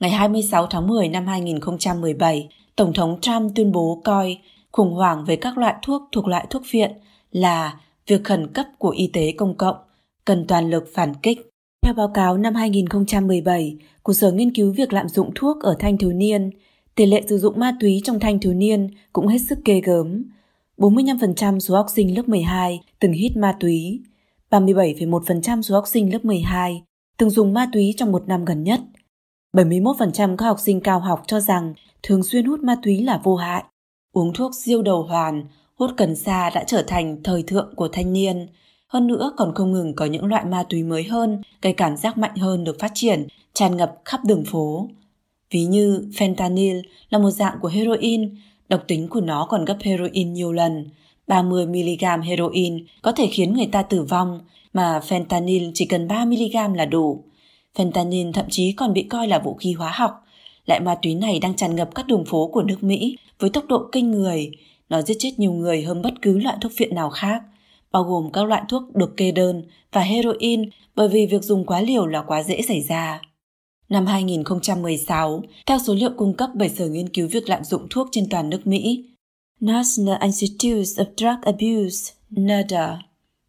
Ngày 26 tháng 10 năm 2017, Tổng thống Trump tuyên bố coi khủng hoảng về các loại thuốc thuộc loại thuốc phiện là việc khẩn cấp của y tế công cộng, cần toàn lực phản kích. Theo báo cáo năm 2017 của Sở Nghiên cứu việc lạm dụng thuốc ở thanh thiếu niên, tỷ lệ sử dụng ma túy trong thanh thiếu niên cũng hết sức ghê gớm. 45% số học sinh lớp 12 từng hít ma túy, 37,1% số học sinh lớp 12 từng dùng ma túy trong một năm gần nhất. 71% các học sinh cao học cho rằng thường xuyên hút ma túy là vô hại. Uống thuốc siêu đầu hoàn, hút cần sa đã trở thành thời thượng của thanh niên. Hơn nữa còn không ngừng có những loại ma túy mới hơn, gây cảm giác mạnh hơn được phát triển, tràn ngập khắp đường phố. Ví như fentanyl là một dạng của heroin, độc tính của nó còn gấp heroin nhiều lần. 30mg heroin có thể khiến người ta tử vong, mà fentanyl chỉ cần 3mg là đủ. Fentanyl thậm chí còn bị coi là vũ khí hóa học. Loại ma túy này đang tràn ngập các đường phố của nước Mỹ với tốc độ kinh người. Nó giết chết nhiều người hơn bất cứ loại thuốc phiện nào khác, bao gồm các loại thuốc được kê đơn và heroin bởi vì việc dùng quá liều là quá dễ xảy ra. Năm 2016, theo số liệu cung cấp bởi Sở Nghiên cứu việc lạm dụng thuốc trên toàn nước Mỹ, National Institute of Drug Abuse, NIDA,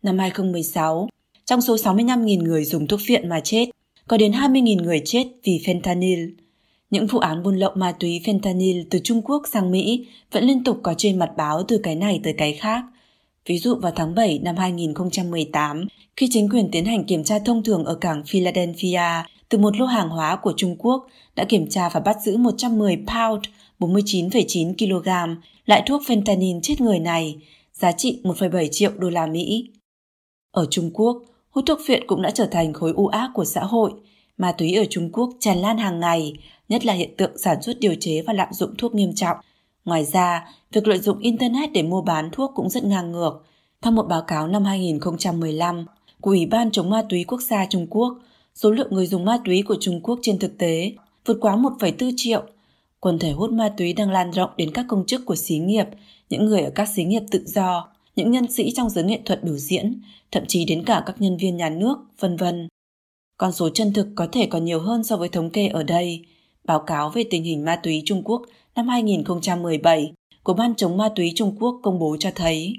năm 2016, trong số 65.000 người dùng thuốc phiện mà chết, có đến 20.000 người chết vì fentanyl. Những vụ án buôn lậu ma túy fentanyl từ Trung Quốc sang Mỹ vẫn liên tục có trên mặt báo từ cái này tới cái khác. Ví dụ vào tháng 7 năm 2018, khi chính quyền tiến hành kiểm tra thông thường ở cảng Philadelphia từ một lô hàng hóa của Trung Quốc đã kiểm tra và bắt giữ 110 pound 49,9 kg loại thuốc fentanyl chết người này, giá trị 1,7 triệu đô la Mỹ. Ở Trung Quốc, hút thuốc viện cũng đã trở thành khối u ác của xã hội. Ma túy ở Trung Quốc tràn lan hàng ngày, nhất là hiện tượng sản xuất điều chế và lạm dụng thuốc nghiêm trọng. Ngoài ra, việc lợi dụng Internet để mua bán thuốc cũng rất ngang ngược. Theo một báo cáo năm 2015 của Ủy ban chống ma túy quốc gia Trung Quốc, số lượng người dùng ma túy của Trung Quốc trên thực tế vượt quá 1,4 triệu. Quần thể hút ma túy đang lan rộng đến các công chức của xí nghiệp, những người ở các xí nghiệp tự do, những nhân sĩ trong giới nghệ thuật biểu diễn, thậm chí đến cả các nhân viên nhà nước, vân vân. Con số chân thực có thể còn nhiều hơn so với thống kê ở đây. Báo cáo về tình hình ma túy Trung Quốc năm 2017 của Ban chống ma túy Trung Quốc công bố cho thấy.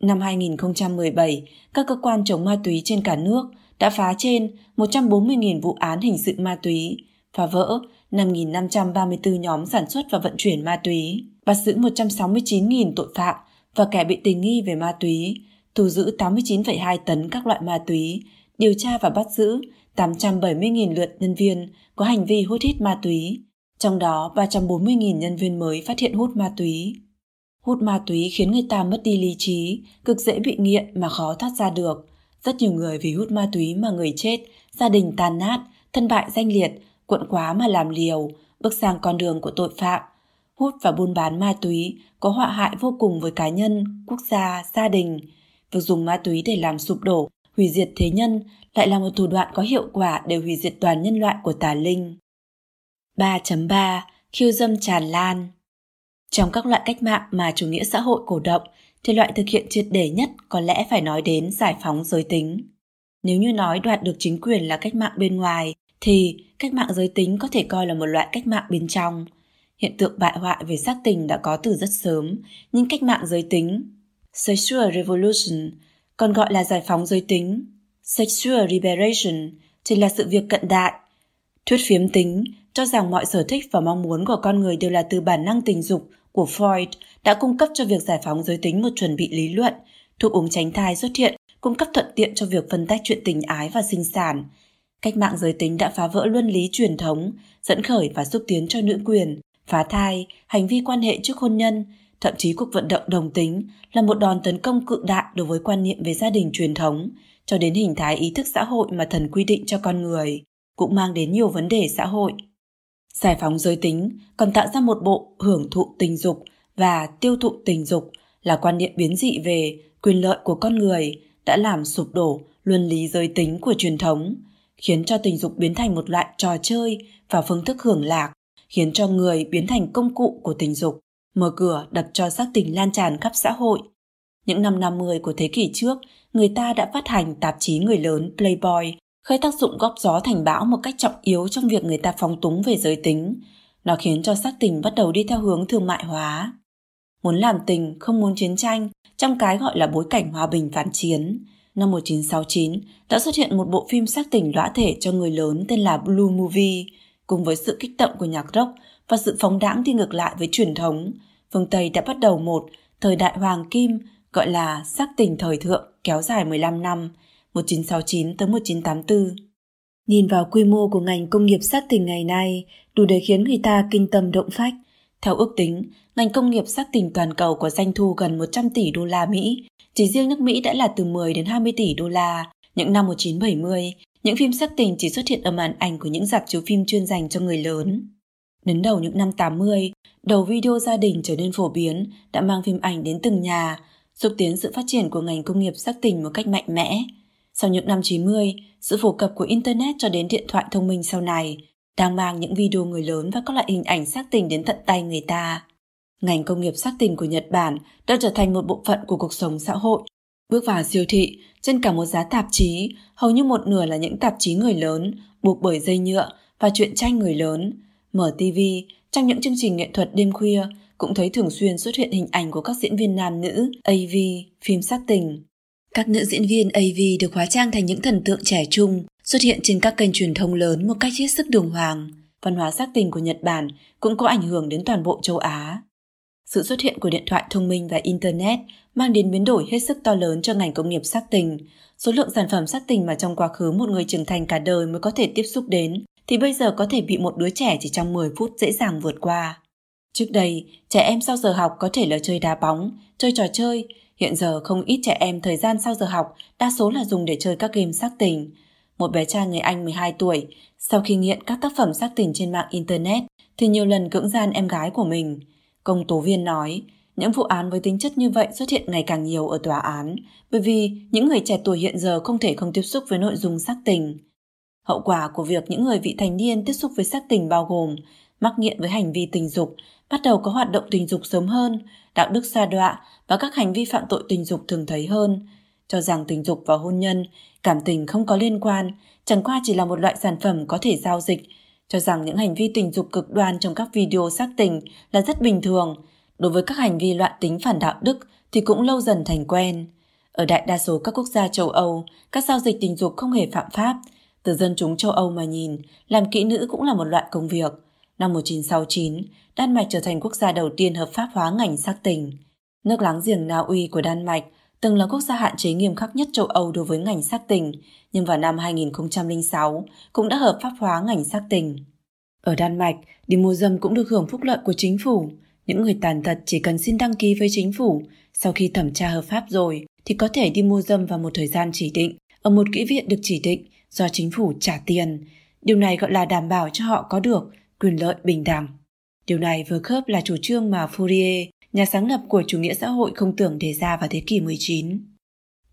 Năm 2017, các cơ quan chống ma túy trên cả nước đã phá trên 140.000 vụ án hình sự ma túy, phá vỡ 5.534 nhóm sản xuất và vận chuyển ma túy, bắt giữ 169.000 tội phạm và kẻ bị tình nghi về ma túy, thu giữ 89,2 tấn các loại ma túy, điều tra và bắt giữ 870.000 lượt nhân viên có hành vi hút hít ma túy, trong đó 340.000 nhân viên mới phát hiện hút ma túy. Hút ma túy khiến người ta mất đi lý trí, cực dễ bị nghiện mà khó thoát ra được. Rất nhiều người vì hút ma túy mà người chết, gia đình tàn nát, thân bại danh liệt, cuộn quá mà làm liều, bước sang con đường của tội phạm. Hút và buôn bán ma túy có họa hại vô cùng với cá nhân, quốc gia, gia đình. Việc dùng ma túy để làm sụp đổ, hủy diệt thế nhân lại là một thủ đoạn có hiệu quả để hủy diệt toàn nhân loại của tà linh. 3.3 Khiêu dâm tràn lan Trong các loại cách mạng mà chủ nghĩa xã hội cổ động, thì loại thực hiện triệt để nhất có lẽ phải nói đến giải phóng giới tính. Nếu như nói đoạt được chính quyền là cách mạng bên ngoài, thì cách mạng giới tính có thể coi là một loại cách mạng bên trong. Hiện tượng bại hoại về xác tình đã có từ rất sớm, nhưng cách mạng giới tính, sexual revolution, còn gọi là giải phóng giới tính, sexual liberation, chỉ là sự việc cận đại. Thuyết phiếm tính cho rằng mọi sở thích và mong muốn của con người đều là từ bản năng tình dục của Freud đã cung cấp cho việc giải phóng giới tính một chuẩn bị lý luận. Thuốc uống tránh thai xuất hiện cung cấp thuận tiện cho việc phân tách chuyện tình ái và sinh sản. Cách mạng giới tính đã phá vỡ luân lý truyền thống, dẫn khởi và xúc tiến cho nữ quyền, phá thai, hành vi quan hệ trước hôn nhân, thậm chí cuộc vận động đồng tính là một đòn tấn công cự đại đối với quan niệm về gia đình truyền thống, cho đến hình thái ý thức xã hội mà thần quy định cho con người, cũng mang đến nhiều vấn đề xã hội. Giải phóng giới tính còn tạo ra một bộ hưởng thụ tình dục và tiêu thụ tình dục là quan niệm biến dị về quyền lợi của con người đã làm sụp đổ luân lý giới tính của truyền thống, khiến cho tình dục biến thành một loại trò chơi và phương thức hưởng lạc, khiến cho người biến thành công cụ của tình dục, mở cửa đập cho xác tình lan tràn khắp xã hội. Những năm 50 của thế kỷ trước, người ta đã phát hành tạp chí người lớn Playboy khơi tác dụng góp gió thành bão một cách trọng yếu trong việc người ta phóng túng về giới tính. Nó khiến cho sắc tình bắt đầu đi theo hướng thương mại hóa. Muốn làm tình, không muốn chiến tranh, trong cái gọi là bối cảnh hòa bình phản chiến. Năm 1969 đã xuất hiện một bộ phim sắc tình lõa thể cho người lớn tên là Blue Movie, cùng với sự kích động của nhạc rock và sự phóng đãng đi ngược lại với truyền thống. Phương Tây đã bắt đầu một thời đại hoàng kim gọi là sắc tình thời thượng kéo dài 15 năm, 1969 tới 1984. Nhìn vào quy mô của ngành công nghiệp sắc tình ngày nay, đủ để khiến người ta kinh tâm động phách. Theo ước tính, ngành công nghiệp sắc tình toàn cầu có doanh thu gần 100 tỷ đô la Mỹ. Chỉ riêng nước Mỹ đã là từ 10 đến 20 tỷ đô la. Những năm 1970, những phim sắc tình chỉ xuất hiện ở màn ảnh của những dạp chiếu phim chuyên dành cho người lớn. Đến đầu những năm 80, đầu video gia đình trở nên phổ biến đã mang phim ảnh đến từng nhà, xúc tiến sự phát triển của ngành công nghiệp sắc tình một cách mạnh mẽ. Sau những năm 90, sự phổ cập của Internet cho đến điện thoại thông minh sau này đang mang những video người lớn và các loại hình ảnh sắc tình đến tận tay người ta. Ngành công nghiệp sắc tình của Nhật Bản đã trở thành một bộ phận của cuộc sống xã hội. Bước vào siêu thị, trên cả một giá tạp chí, hầu như một nửa là những tạp chí người lớn, buộc bởi dây nhựa và truyện tranh người lớn. Mở TV, trong những chương trình nghệ thuật đêm khuya, cũng thấy thường xuyên xuất hiện hình ảnh của các diễn viên nam nữ, AV, phim sắc tình. Các nữ diễn viên AV được hóa trang thành những thần tượng trẻ trung, xuất hiện trên các kênh truyền thông lớn một cách hết sức đường hoàng. Văn hóa sắc tình của Nhật Bản cũng có ảnh hưởng đến toàn bộ châu Á. Sự xuất hiện của điện thoại thông minh và Internet mang đến biến đổi hết sức to lớn cho ngành công nghiệp sắc tình. Số lượng sản phẩm sắc tình mà trong quá khứ một người trưởng thành cả đời mới có thể tiếp xúc đến, thì bây giờ có thể bị một đứa trẻ chỉ trong 10 phút dễ dàng vượt qua. Trước đây, trẻ em sau giờ học có thể là chơi đá bóng, chơi trò chơi, Hiện giờ không ít trẻ em thời gian sau giờ học đa số là dùng để chơi các game sắc tình. Một bé trai người Anh 12 tuổi, sau khi nghiện các tác phẩm sắc tình trên mạng Internet thì nhiều lần cưỡng gian em gái của mình. Công tố viên nói, những vụ án với tính chất như vậy xuất hiện ngày càng nhiều ở tòa án bởi vì những người trẻ tuổi hiện giờ không thể không tiếp xúc với nội dung sắc tình. Hậu quả của việc những người vị thành niên tiếp xúc với sắc tình bao gồm mắc nghiện với hành vi tình dục, bắt đầu có hoạt động tình dục sớm hơn, đạo đức xa đọa và các hành vi phạm tội tình dục thường thấy hơn, cho rằng tình dục và hôn nhân, cảm tình không có liên quan, chẳng qua chỉ là một loại sản phẩm có thể giao dịch, cho rằng những hành vi tình dục cực đoan trong các video sắc tình là rất bình thường. Đối với các hành vi loạn tính phản đạo đức thì cũng lâu dần thành quen. Ở đại đa số các quốc gia châu Âu, các giao dịch tình dục không hề phạm pháp. Từ dân chúng châu Âu mà nhìn, làm kỹ nữ cũng là một loại công việc. Năm 1969, Đan Mạch trở thành quốc gia đầu tiên hợp pháp hóa ngành sắc tình. Nước láng giềng Na Uy của Đan Mạch từng là quốc gia hạn chế nghiêm khắc nhất châu Âu đối với ngành sắc tình, nhưng vào năm 2006 cũng đã hợp pháp hóa ngành sắc tình. Ở Đan Mạch, đi mua dâm cũng được hưởng phúc lợi của chính phủ. Những người tàn tật chỉ cần xin đăng ký với chính phủ, sau khi thẩm tra hợp pháp rồi thì có thể đi mua dâm vào một thời gian chỉ định, ở một kỹ viện được chỉ định do chính phủ trả tiền. Điều này gọi là đảm bảo cho họ có được quyền lợi bình đẳng. Điều này vừa khớp là chủ trương mà Fourier, nhà sáng lập của chủ nghĩa xã hội không tưởng đề ra vào thế kỷ 19.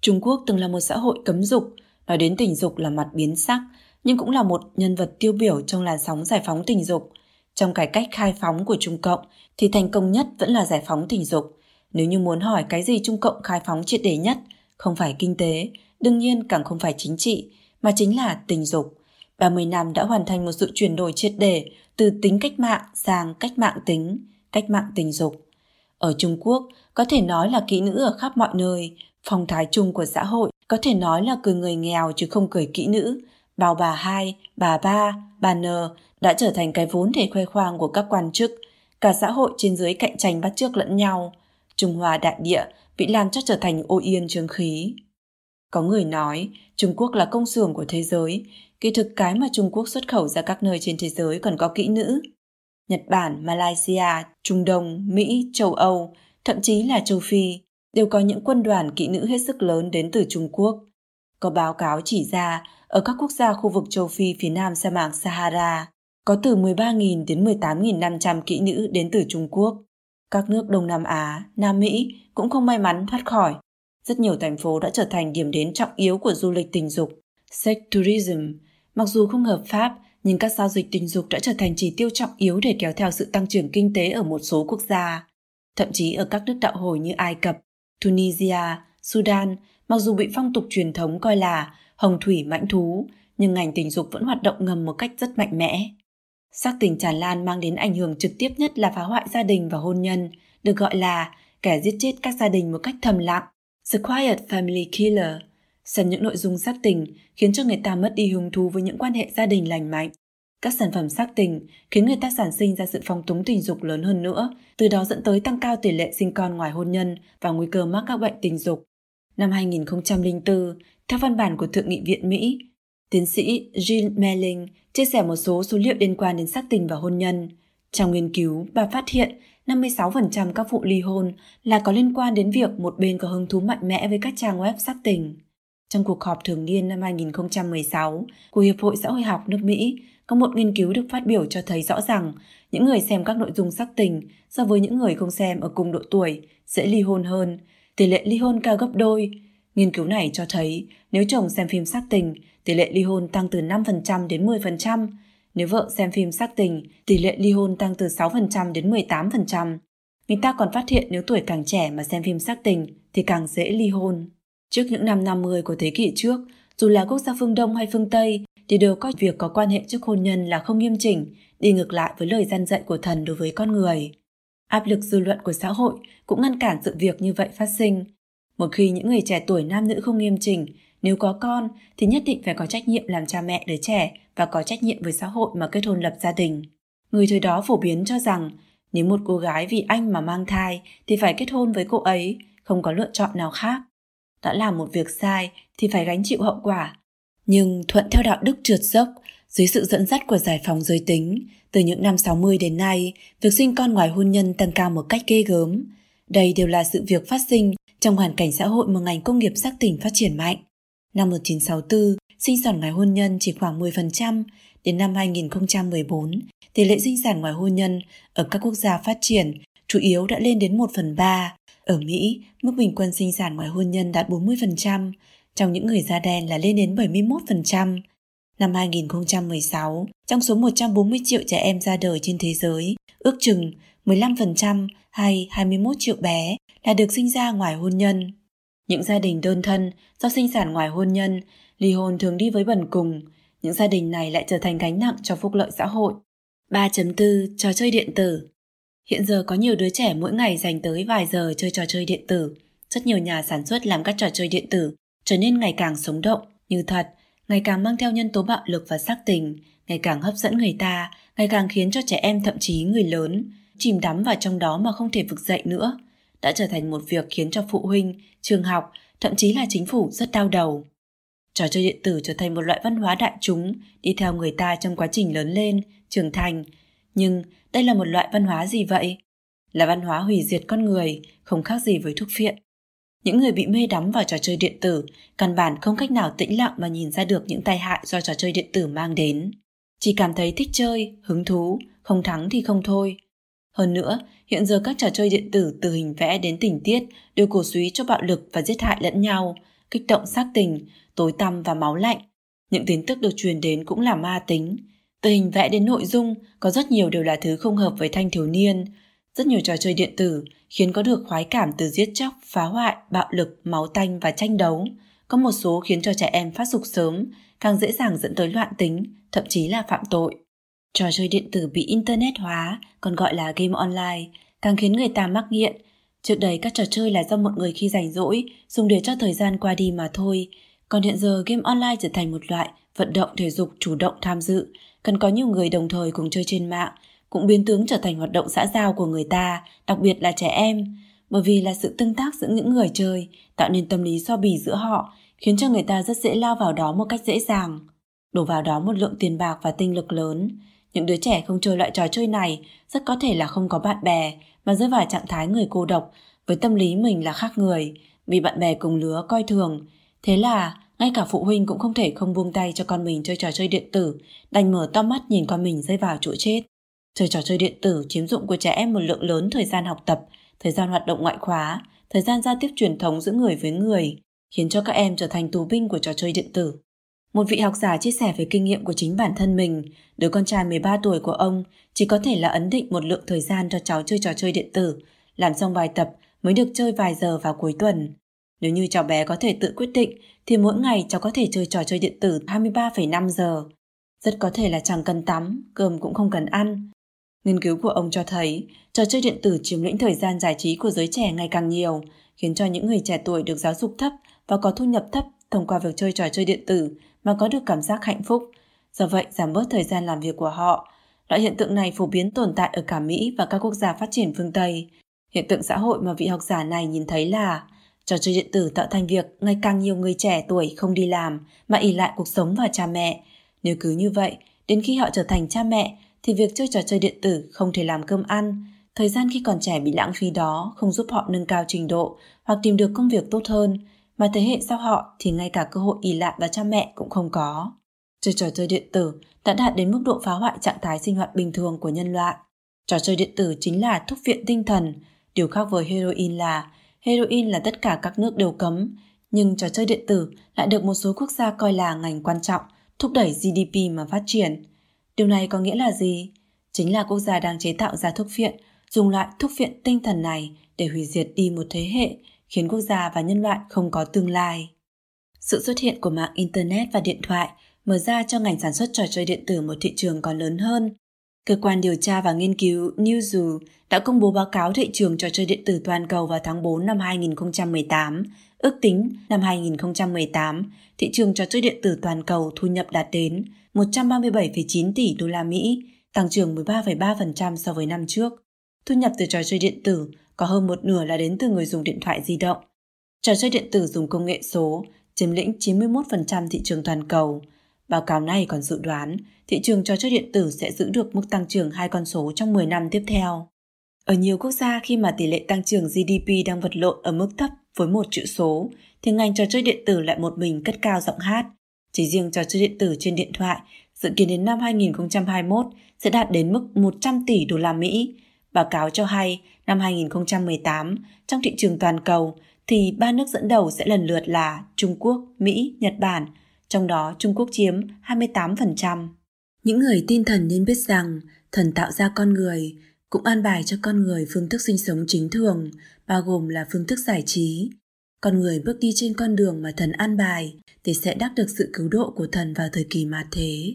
Trung Quốc từng là một xã hội cấm dục, nói đến tình dục là mặt biến sắc, nhưng cũng là một nhân vật tiêu biểu trong làn sóng giải phóng tình dục. Trong cải cách khai phóng của Trung Cộng thì thành công nhất vẫn là giải phóng tình dục. Nếu như muốn hỏi cái gì Trung Cộng khai phóng triệt đề nhất, không phải kinh tế, đương nhiên càng không phải chính trị, mà chính là tình dục. 30 năm đã hoàn thành một sự chuyển đổi triệt đề từ tính cách mạng sang cách mạng tính, cách mạng tình dục. Ở Trung Quốc, có thể nói là kỹ nữ ở khắp mọi nơi, phong thái chung của xã hội có thể nói là cười người nghèo chứ không cười kỹ nữ, bao bà hai, bà ba, bà n đã trở thành cái vốn để khoe khoang của các quan chức, cả xã hội trên dưới cạnh tranh bắt chước lẫn nhau. Trung Hoa đại địa bị làm cho trở thành ô yên trương khí. Có người nói Trung Quốc là công xưởng của thế giới, kỳ thực cái mà Trung Quốc xuất khẩu ra các nơi trên thế giới còn có kỹ nữ. Nhật Bản, Malaysia, Trung Đông, Mỹ, châu Âu, thậm chí là châu Phi đều có những quân đoàn kỹ nữ hết sức lớn đến từ Trung Quốc. Có báo cáo chỉ ra, ở các quốc gia khu vực châu Phi phía nam sa mạc Sahara, có từ 13.000 đến 18.500 kỹ nữ đến từ Trung Quốc. Các nước Đông Nam Á, Nam Mỹ cũng không may mắn thoát khỏi. Rất nhiều thành phố đã trở thành điểm đến trọng yếu của du lịch tình dục, sex tourism. Mặc dù không hợp pháp, nhưng các giao dịch tình dục đã trở thành chỉ tiêu trọng yếu để kéo theo sự tăng trưởng kinh tế ở một số quốc gia. Thậm chí ở các nước đạo hồi như Ai Cập, Tunisia, Sudan, mặc dù bị phong tục truyền thống coi là hồng thủy mãnh thú, nhưng ngành tình dục vẫn hoạt động ngầm một cách rất mạnh mẽ. Sắc tình tràn lan mang đến ảnh hưởng trực tiếp nhất là phá hoại gia đình và hôn nhân, được gọi là kẻ giết chết các gia đình một cách thầm lặng, The Quiet Family Killer. Xem những nội dung sắc tình khiến cho người ta mất đi hứng thú với những quan hệ gia đình lành mạnh. Các sản phẩm sắc tình khiến người ta sản sinh ra sự phong túng tình dục lớn hơn nữa, từ đó dẫn tới tăng cao tỷ lệ sinh con ngoài hôn nhân và nguy cơ mắc các bệnh tình dục. Năm 2004, theo văn bản của Thượng nghị viện Mỹ, tiến sĩ Jill Melling chia sẻ một số số liệu liên quan đến sắc tình và hôn nhân. Trong nghiên cứu, bà phát hiện 56% các vụ ly hôn là có liên quan đến việc một bên có hứng thú mạnh mẽ với các trang web sắc tình. Trong cuộc họp thường niên năm 2016 của Hiệp hội Xã hội học nước Mỹ, có một nghiên cứu được phát biểu cho thấy rõ rằng những người xem các nội dung sắc tình so với những người không xem ở cùng độ tuổi sẽ ly hôn hơn, tỷ lệ ly hôn cao gấp đôi. Nghiên cứu này cho thấy nếu chồng xem phim sắc tình, tỷ lệ ly hôn tăng từ 5% đến 10%, nếu vợ xem phim sắc tình, tỷ lệ ly hôn tăng từ 6% đến 18%. Người ta còn phát hiện nếu tuổi càng trẻ mà xem phim sắc tình thì càng dễ ly hôn. Trước những năm 50 của thế kỷ trước, dù là quốc gia phương Đông hay phương Tây, thì đều coi việc có quan hệ trước hôn nhân là không nghiêm chỉnh, đi ngược lại với lời gian dạy của thần đối với con người. Áp lực dư luận của xã hội cũng ngăn cản sự việc như vậy phát sinh. Một khi những người trẻ tuổi nam nữ không nghiêm chỉnh, nếu có con thì nhất định phải có trách nhiệm làm cha mẹ đứa trẻ và có trách nhiệm với xã hội mà kết hôn lập gia đình. Người thời đó phổ biến cho rằng nếu một cô gái vì anh mà mang thai thì phải kết hôn với cô ấy, không có lựa chọn nào khác. Đã làm một việc sai thì phải gánh chịu hậu quả. Nhưng thuận theo đạo đức trượt dốc, dưới sự dẫn dắt của giải phóng giới tính, từ những năm 60 đến nay, việc sinh con ngoài hôn nhân tăng cao một cách ghê gớm. Đây đều là sự việc phát sinh trong hoàn cảnh xã hội một ngành công nghiệp sắc tỉnh phát triển mạnh. Năm 1964, sinh sản ngoài hôn nhân chỉ khoảng 10%, đến năm 2014, tỷ lệ sinh sản ngoài hôn nhân ở các quốc gia phát triển chủ yếu đã lên đến 1 phần 3. Ở Mỹ, mức bình quân sinh sản ngoài hôn nhân đạt 40%, trong những người da đen là lên đến 71%. Năm 2016, trong số 140 triệu trẻ em ra đời trên thế giới, ước chừng 15% hay 21 triệu bé là được sinh ra ngoài hôn nhân. Những gia đình đơn thân do sinh sản ngoài hôn nhân, ly hôn thường đi với bần cùng. Những gia đình này lại trở thành gánh nặng cho phúc lợi xã hội. 3.4 Trò chơi điện tử Hiện giờ có nhiều đứa trẻ mỗi ngày dành tới vài giờ chơi trò chơi điện tử. Rất nhiều nhà sản xuất làm các trò chơi điện tử trở nên ngày càng sống động, như thật, ngày càng mang theo nhân tố bạo lực và sắc tình, ngày càng hấp dẫn người ta, ngày càng khiến cho trẻ em thậm chí người lớn chìm đắm vào trong đó mà không thể vực dậy nữa đã trở thành một việc khiến cho phụ huynh, trường học, thậm chí là chính phủ rất đau đầu. Trò chơi điện tử trở thành một loại văn hóa đại chúng đi theo người ta trong quá trình lớn lên, trưởng thành. Nhưng đây là một loại văn hóa gì vậy? là văn hóa hủy diệt con người, không khác gì với thuốc phiện. Những người bị mê đắm vào trò chơi điện tử căn bản không cách nào tĩnh lặng mà nhìn ra được những tai hại do trò chơi điện tử mang đến. Chỉ cảm thấy thích chơi, hứng thú, không thắng thì không thôi. Hơn nữa, hiện giờ các trò chơi điện tử từ hình vẽ đến tình tiết đều cổ suý cho bạo lực và giết hại lẫn nhau, kích động xác tình, tối tăm và máu lạnh. Những tin tức được truyền đến cũng là ma tính. Từ hình vẽ đến nội dung, có rất nhiều đều là thứ không hợp với thanh thiếu niên. Rất nhiều trò chơi điện tử khiến có được khoái cảm từ giết chóc, phá hoại, bạo lực, máu tanh và tranh đấu. Có một số khiến cho trẻ em phát dục sớm, càng dễ dàng dẫn tới loạn tính, thậm chí là phạm tội. Trò chơi điện tử bị internet hóa, còn gọi là game online, càng khiến người ta mắc nghiện. Trước đây các trò chơi là do một người khi rảnh rỗi, dùng để cho thời gian qua đi mà thôi. Còn hiện giờ game online trở thành một loại vận động thể dục chủ động tham dự, cần có nhiều người đồng thời cùng chơi trên mạng, cũng biến tướng trở thành hoạt động xã giao của người ta, đặc biệt là trẻ em. Bởi vì là sự tương tác giữa những người chơi, tạo nên tâm lý so bì giữa họ, khiến cho người ta rất dễ lao vào đó một cách dễ dàng. Đổ vào đó một lượng tiền bạc và tinh lực lớn. Những đứa trẻ không chơi loại trò chơi này rất có thể là không có bạn bè mà rơi vào trạng thái người cô độc với tâm lý mình là khác người vì bạn bè cùng lứa coi thường. Thế là ngay cả phụ huynh cũng không thể không buông tay cho con mình chơi trò chơi điện tử đành mở to mắt nhìn con mình rơi vào chỗ chết. Chơi trò chơi điện tử chiếm dụng của trẻ em một lượng lớn thời gian học tập, thời gian hoạt động ngoại khóa, thời gian giao tiếp truyền thống giữa người với người, khiến cho các em trở thành tù binh của trò chơi điện tử. Một vị học giả chia sẻ về kinh nghiệm của chính bản thân mình, đứa con trai 13 tuổi của ông chỉ có thể là ấn định một lượng thời gian cho cháu chơi trò chơi điện tử, làm xong bài tập mới được chơi vài giờ vào cuối tuần. Nếu như cháu bé có thể tự quyết định thì mỗi ngày cháu có thể chơi trò chơi điện tử 23,5 giờ. Rất có thể là chẳng cần tắm, cơm cũng không cần ăn. Nghiên cứu của ông cho thấy, trò chơi điện tử chiếm lĩnh thời gian giải trí của giới trẻ ngày càng nhiều, khiến cho những người trẻ tuổi được giáo dục thấp và có thu nhập thấp thông qua việc chơi trò chơi điện tử mà có được cảm giác hạnh phúc. Do vậy, giảm bớt thời gian làm việc của họ. Loại hiện tượng này phổ biến tồn tại ở cả Mỹ và các quốc gia phát triển phương Tây. Hiện tượng xã hội mà vị học giả này nhìn thấy là trò chơi điện tử tạo thành việc ngày càng nhiều người trẻ tuổi không đi làm mà ỉ lại cuộc sống và cha mẹ. Nếu cứ như vậy, đến khi họ trở thành cha mẹ thì việc chơi trò chơi điện tử không thể làm cơm ăn. Thời gian khi còn trẻ bị lãng phí đó không giúp họ nâng cao trình độ hoặc tìm được công việc tốt hơn, mà thế hệ sau họ thì ngay cả cơ hội ỉ lại vào cha mẹ cũng không có. Chơi trò chơi điện tử đã đạt đến mức độ phá hoại trạng thái sinh hoạt bình thường của nhân loại. Trò chơi điện tử chính là thuốc viện tinh thần, điều khác với heroin là heroin là tất cả các nước đều cấm, nhưng trò chơi điện tử lại được một số quốc gia coi là ngành quan trọng, thúc đẩy GDP mà phát triển. Điều này có nghĩa là gì? Chính là quốc gia đang chế tạo ra thuốc phiện, dùng loại thuốc phiện tinh thần này để hủy diệt đi một thế hệ, khiến quốc gia và nhân loại không có tương lai. Sự xuất hiện của mạng Internet và điện thoại mở ra cho ngành sản xuất trò chơi điện tử một thị trường còn lớn hơn. Cơ quan điều tra và nghiên cứu Newzoo đã công bố báo cáo thị trường trò chơi điện tử toàn cầu vào tháng 4 năm 2018. Ước tính năm 2018, thị trường trò chơi điện tử toàn cầu thu nhập đạt đến 137,9 tỷ đô la Mỹ, tăng trưởng 13,3% so với năm trước. Thu nhập từ trò chơi điện tử có hơn một nửa là đến từ người dùng điện thoại di động. Trò chơi điện tử dùng công nghệ số chiếm lĩnh 91% thị trường toàn cầu. Báo cáo này còn dự đoán thị trường trò chơi điện tử sẽ giữ được mức tăng trưởng hai con số trong 10 năm tiếp theo. Ở nhiều quốc gia khi mà tỷ lệ tăng trưởng GDP đang vật lộn ở mức thấp với một chữ số, thì ngành trò chơi điện tử lại một mình cất cao giọng hát. Chỉ riêng trò chơi điện tử trên điện thoại dự kiến đến năm 2021 sẽ đạt đến mức 100 tỷ đô la Mỹ. Báo cáo cho hay năm 2018 trong thị trường toàn cầu thì ba nước dẫn đầu sẽ lần lượt là Trung Quốc, Mỹ, Nhật Bản, trong đó Trung Quốc chiếm 28%. Những người tin thần nên biết rằng thần tạo ra con người, cũng an bài cho con người phương thức sinh sống chính thường, bao gồm là phương thức giải trí. Con người bước đi trên con đường mà thần an bài thì sẽ đắc được sự cứu độ của thần vào thời kỳ mạt thế.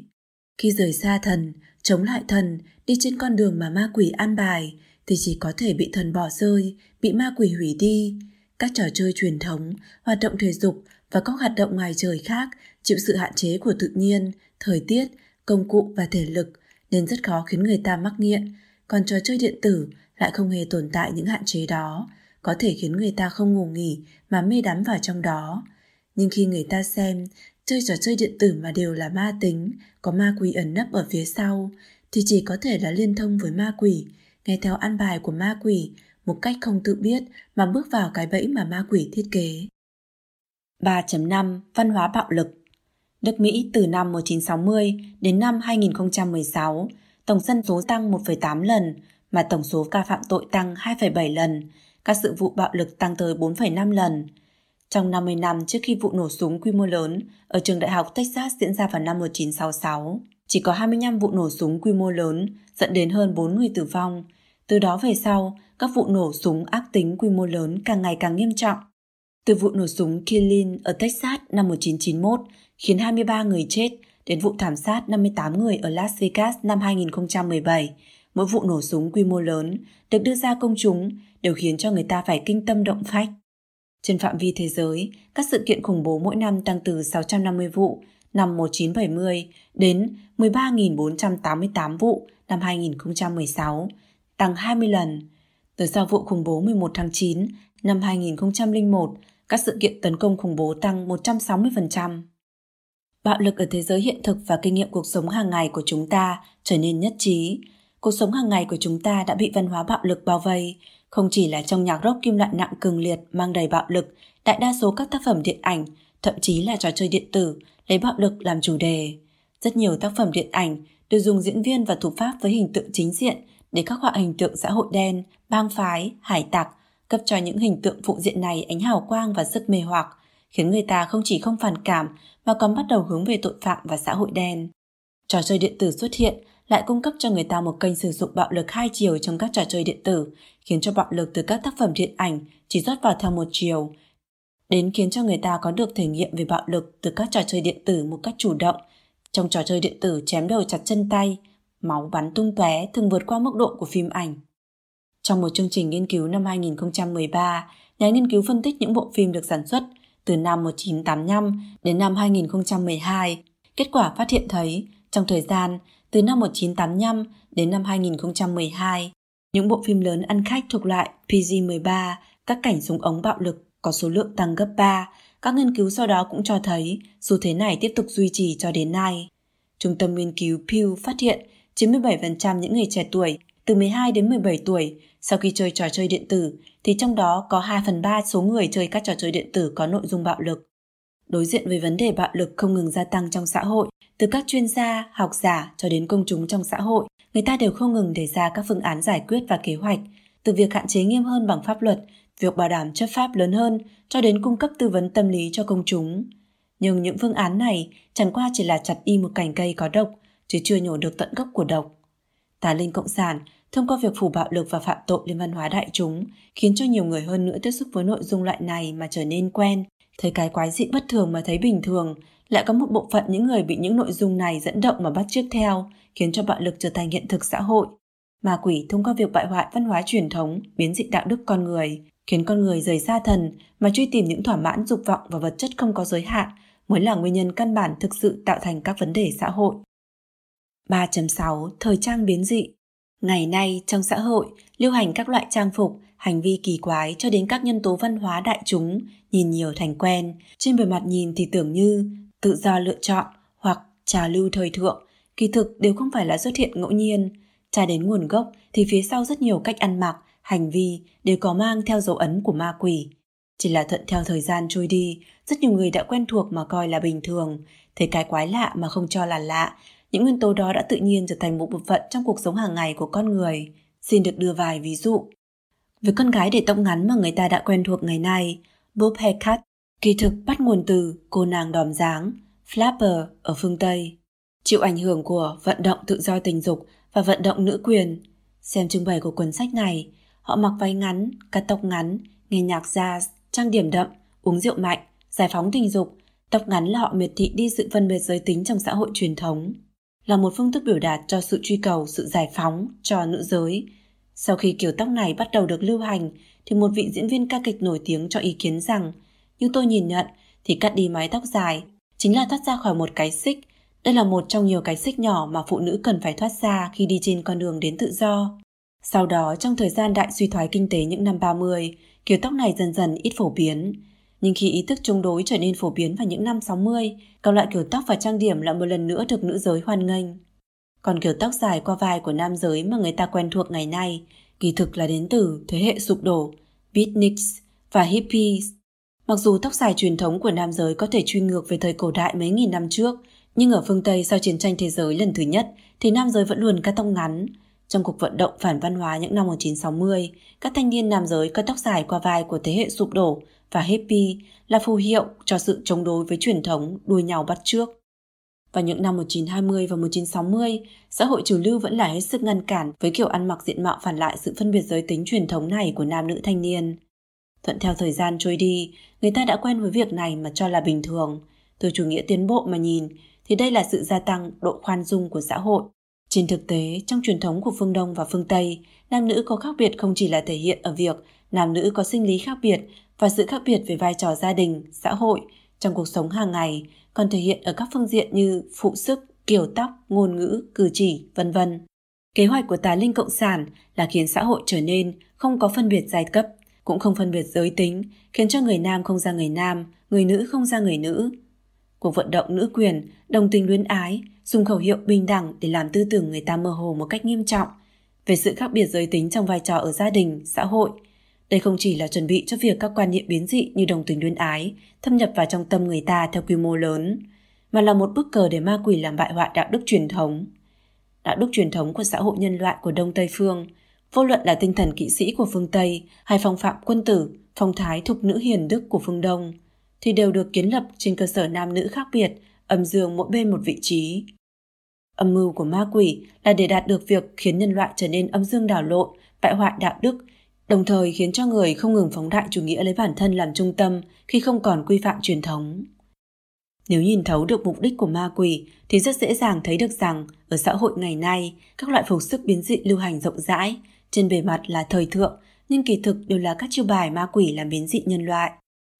Khi rời xa thần, chống lại thần, đi trên con đường mà ma quỷ an bài thì chỉ có thể bị thần bỏ rơi, bị ma quỷ hủy đi. Các trò chơi truyền thống, hoạt động thể dục và các hoạt động ngoài trời khác chịu sự hạn chế của tự nhiên, thời tiết, công cụ và thể lực nên rất khó khiến người ta mắc nghiện, còn trò chơi điện tử lại không hề tồn tại những hạn chế đó, có thể khiến người ta không ngủ nghỉ mà mê đắm vào trong đó. Nhưng khi người ta xem chơi trò chơi điện tử mà đều là ma tính, có ma quỷ ẩn nấp ở phía sau, thì chỉ có thể là liên thông với ma quỷ, nghe theo ăn bài của ma quỷ một cách không tự biết mà bước vào cái bẫy mà ma quỷ thiết kế. 3.5 Văn hóa bạo lực Nước Mỹ từ năm 1960 đến năm 2016, tổng dân số tăng 1,8 lần, mà tổng số ca phạm tội tăng 2,7 lần, các sự vụ bạo lực tăng tới 4,5 lần. Trong 50 năm trước khi vụ nổ súng quy mô lớn ở trường đại học Texas diễn ra vào năm 1966, chỉ có 25 vụ nổ súng quy mô lớn dẫn đến hơn 4 người tử vong. Từ đó về sau, các vụ nổ súng ác tính quy mô lớn càng ngày càng nghiêm trọng. Từ vụ nổ súng Killeen ở Texas năm 1991 khiến 23 người chết đến vụ thảm sát 58 người ở Las Vegas năm 2017, mỗi vụ nổ súng quy mô lớn được đưa ra công chúng đều khiến cho người ta phải kinh tâm động phách. Trên phạm vi thế giới, các sự kiện khủng bố mỗi năm tăng từ 650 vụ năm 1970 đến 13.488 vụ năm 2016, tăng 20 lần. Từ sau vụ khủng bố 11 tháng 9 năm 2001, các sự kiện tấn công khủng bố tăng 160%. Bạo lực ở thế giới hiện thực và kinh nghiệm cuộc sống hàng ngày của chúng ta trở nên nhất trí. Cuộc sống hàng ngày của chúng ta đã bị văn hóa bạo lực bao vây, không chỉ là trong nhạc rock kim loại nặng cường liệt mang đầy bạo lực, đại đa số các tác phẩm điện ảnh, thậm chí là trò chơi điện tử, lấy bạo lực làm chủ đề. Rất nhiều tác phẩm điện ảnh đều dùng diễn viên và thủ pháp với hình tượng chính diện để khắc họa hình tượng xã hội đen, bang phái, hải tặc, cấp cho những hình tượng phụ diện này ánh hào quang và sức mê hoặc, khiến người ta không chỉ không phản cảm mà còn bắt đầu hướng về tội phạm và xã hội đen. Trò chơi điện tử xuất hiện lại cung cấp cho người ta một kênh sử dụng bạo lực hai chiều trong các trò chơi điện tử, khiến cho bạo lực từ các tác phẩm điện ảnh chỉ rót vào theo một chiều, đến khiến cho người ta có được thể nghiệm về bạo lực từ các trò chơi điện tử một cách chủ động. Trong trò chơi điện tử chém đầu chặt chân tay, máu bắn tung tóe thường vượt qua mức độ của phim ảnh. Trong một chương trình nghiên cứu năm 2013, nhà nghiên cứu phân tích những bộ phim được sản xuất từ năm 1985 đến năm 2012. Kết quả phát hiện thấy, trong thời gian từ năm 1985 đến năm 2012, những bộ phim lớn ăn khách thuộc loại PG-13, các cảnh súng ống bạo lực có số lượng tăng gấp 3. Các nghiên cứu sau đó cũng cho thấy xu thế này tiếp tục duy trì cho đến nay. Trung tâm nghiên cứu Pew phát hiện 97% những người trẻ tuổi từ 12 đến 17 tuổi sau khi chơi trò chơi điện tử thì trong đó có 2 phần 3 số người chơi các trò chơi điện tử có nội dung bạo lực. Đối diện với vấn đề bạo lực không ngừng gia tăng trong xã hội, từ các chuyên gia, học giả cho đến công chúng trong xã hội, người ta đều không ngừng đề ra các phương án giải quyết và kế hoạch, từ việc hạn chế nghiêm hơn bằng pháp luật, việc bảo đảm chấp pháp lớn hơn cho đến cung cấp tư vấn tâm lý cho công chúng. Nhưng những phương án này chẳng qua chỉ là chặt y một cành cây có độc, chứ chưa nhổ được tận gốc của độc. Tà linh cộng sản thông qua việc phủ bạo lực và phạm tội lên văn hóa đại chúng khiến cho nhiều người hơn nữa tiếp xúc với nội dung loại này mà trở nên quen, thấy cái quái dị bất thường mà thấy bình thường, lại có một bộ phận những người bị những nội dung này dẫn động mà bắt chước theo, khiến cho bạo lực trở thành hiện thực xã hội. Ma quỷ thông qua việc bại hoại văn hóa truyền thống, biến dị đạo đức con người, khiến con người rời xa thần mà truy tìm những thỏa mãn dục vọng và vật chất không có giới hạn mới là nguyên nhân căn bản thực sự tạo thành các vấn đề xã hội. 3.6 Thời trang biến dị Ngày nay trong xã hội, lưu hành các loại trang phục, hành vi kỳ quái cho đến các nhân tố văn hóa đại chúng, nhìn nhiều thành quen, trên bề mặt nhìn thì tưởng như tự do lựa chọn hoặc trào lưu thời thượng, kỳ thực đều không phải là xuất hiện ngẫu nhiên. Tra đến nguồn gốc thì phía sau rất nhiều cách ăn mặc, hành vi đều có mang theo dấu ấn của ma quỷ. Chỉ là thuận theo thời gian trôi đi, rất nhiều người đã quen thuộc mà coi là bình thường, thấy cái quái lạ mà không cho là lạ, những nguyên tố đó đã tự nhiên trở thành một bộ phận trong cuộc sống hàng ngày của con người. Xin được đưa vài ví dụ. Với con gái để tóc ngắn mà người ta đã quen thuộc ngày nay, bob haircut, kỳ thực bắt nguồn từ cô nàng đòm dáng, flapper ở phương Tây. Chịu ảnh hưởng của vận động tự do tình dục và vận động nữ quyền. Xem trưng bày của cuốn sách này, họ mặc váy ngắn, cắt tóc ngắn, nghe nhạc jazz, trang điểm đậm, uống rượu mạnh, giải phóng tình dục. Tóc ngắn là họ miệt thị đi sự phân biệt giới tính trong xã hội truyền thống là một phương thức biểu đạt cho sự truy cầu sự giải phóng cho nữ giới. Sau khi kiểu tóc này bắt đầu được lưu hành, thì một vị diễn viên ca kịch nổi tiếng cho ý kiến rằng, như tôi nhìn nhận thì cắt đi mái tóc dài chính là thoát ra khỏi một cái xích. Đây là một trong nhiều cái xích nhỏ mà phụ nữ cần phải thoát ra khi đi trên con đường đến tự do. Sau đó, trong thời gian đại suy thoái kinh tế những năm 30, kiểu tóc này dần dần ít phổ biến. Nhưng khi ý thức chống đối trở nên phổ biến vào những năm 60, các loại kiểu tóc và trang điểm lại một lần nữa được nữ giới hoan nghênh. Còn kiểu tóc dài qua vai của nam giới mà người ta quen thuộc ngày nay, kỳ thực là đến từ thế hệ sụp đổ, beatniks và hippies. Mặc dù tóc dài truyền thống của nam giới có thể truy ngược về thời cổ đại mấy nghìn năm trước, nhưng ở phương Tây sau chiến tranh thế giới lần thứ nhất thì nam giới vẫn luôn cắt tóc ngắn. Trong cuộc vận động phản văn hóa những năm 1960, các thanh niên nam giới cắt tóc dài qua vai của thế hệ sụp đổ và hippie là phù hiệu cho sự chống đối với truyền thống đua nhau bắt trước. Vào những năm 1920 và 1960, xã hội chủ lưu vẫn là hết sức ngăn cản với kiểu ăn mặc diện mạo phản lại sự phân biệt giới tính truyền thống này của nam nữ thanh niên. Thuận theo thời gian trôi đi, người ta đã quen với việc này mà cho là bình thường. Từ chủ nghĩa tiến bộ mà nhìn, thì đây là sự gia tăng độ khoan dung của xã hội. Trên thực tế, trong truyền thống của phương Đông và phương Tây, nam nữ có khác biệt không chỉ là thể hiện ở việc nam nữ có sinh lý khác biệt và sự khác biệt về vai trò gia đình, xã hội trong cuộc sống hàng ngày, còn thể hiện ở các phương diện như phụ sức, kiểu tóc, ngôn ngữ, cử chỉ, vân vân. Kế hoạch của tà linh cộng sản là khiến xã hội trở nên không có phân biệt giai cấp, cũng không phân biệt giới tính, khiến cho người nam không ra người nam, người nữ không ra người nữ. Cuộc vận động nữ quyền, đồng tình luyến ái, dùng khẩu hiệu bình đẳng để làm tư tưởng người ta mơ hồ một cách nghiêm trọng về sự khác biệt giới tính trong vai trò ở gia đình, xã hội. Đây không chỉ là chuẩn bị cho việc các quan niệm biến dị như đồng tính luyến ái thâm nhập vào trong tâm người ta theo quy mô lớn, mà là một bức cờ để ma quỷ làm bại hoại đạo đức truyền thống. Đạo đức truyền thống của xã hội nhân loại của Đông Tây Phương, vô luận là tinh thần kỵ sĩ của phương Tây hay phong phạm quân tử, phong thái thục nữ hiền đức của phương Đông, thì đều được kiến lập trên cơ sở nam nữ khác biệt, âm dương mỗi bên một vị trí. Âm mưu của ma quỷ là để đạt được việc khiến nhân loại trở nên âm dương đảo lộn, bại hoại đạo đức, đồng thời khiến cho người không ngừng phóng đại chủ nghĩa lấy bản thân làm trung tâm khi không còn quy phạm truyền thống. Nếu nhìn thấu được mục đích của ma quỷ thì rất dễ dàng thấy được rằng ở xã hội ngày nay, các loại phục sức biến dị lưu hành rộng rãi, trên bề mặt là thời thượng, nhưng kỳ thực đều là các chiêu bài ma quỷ làm biến dị nhân loại.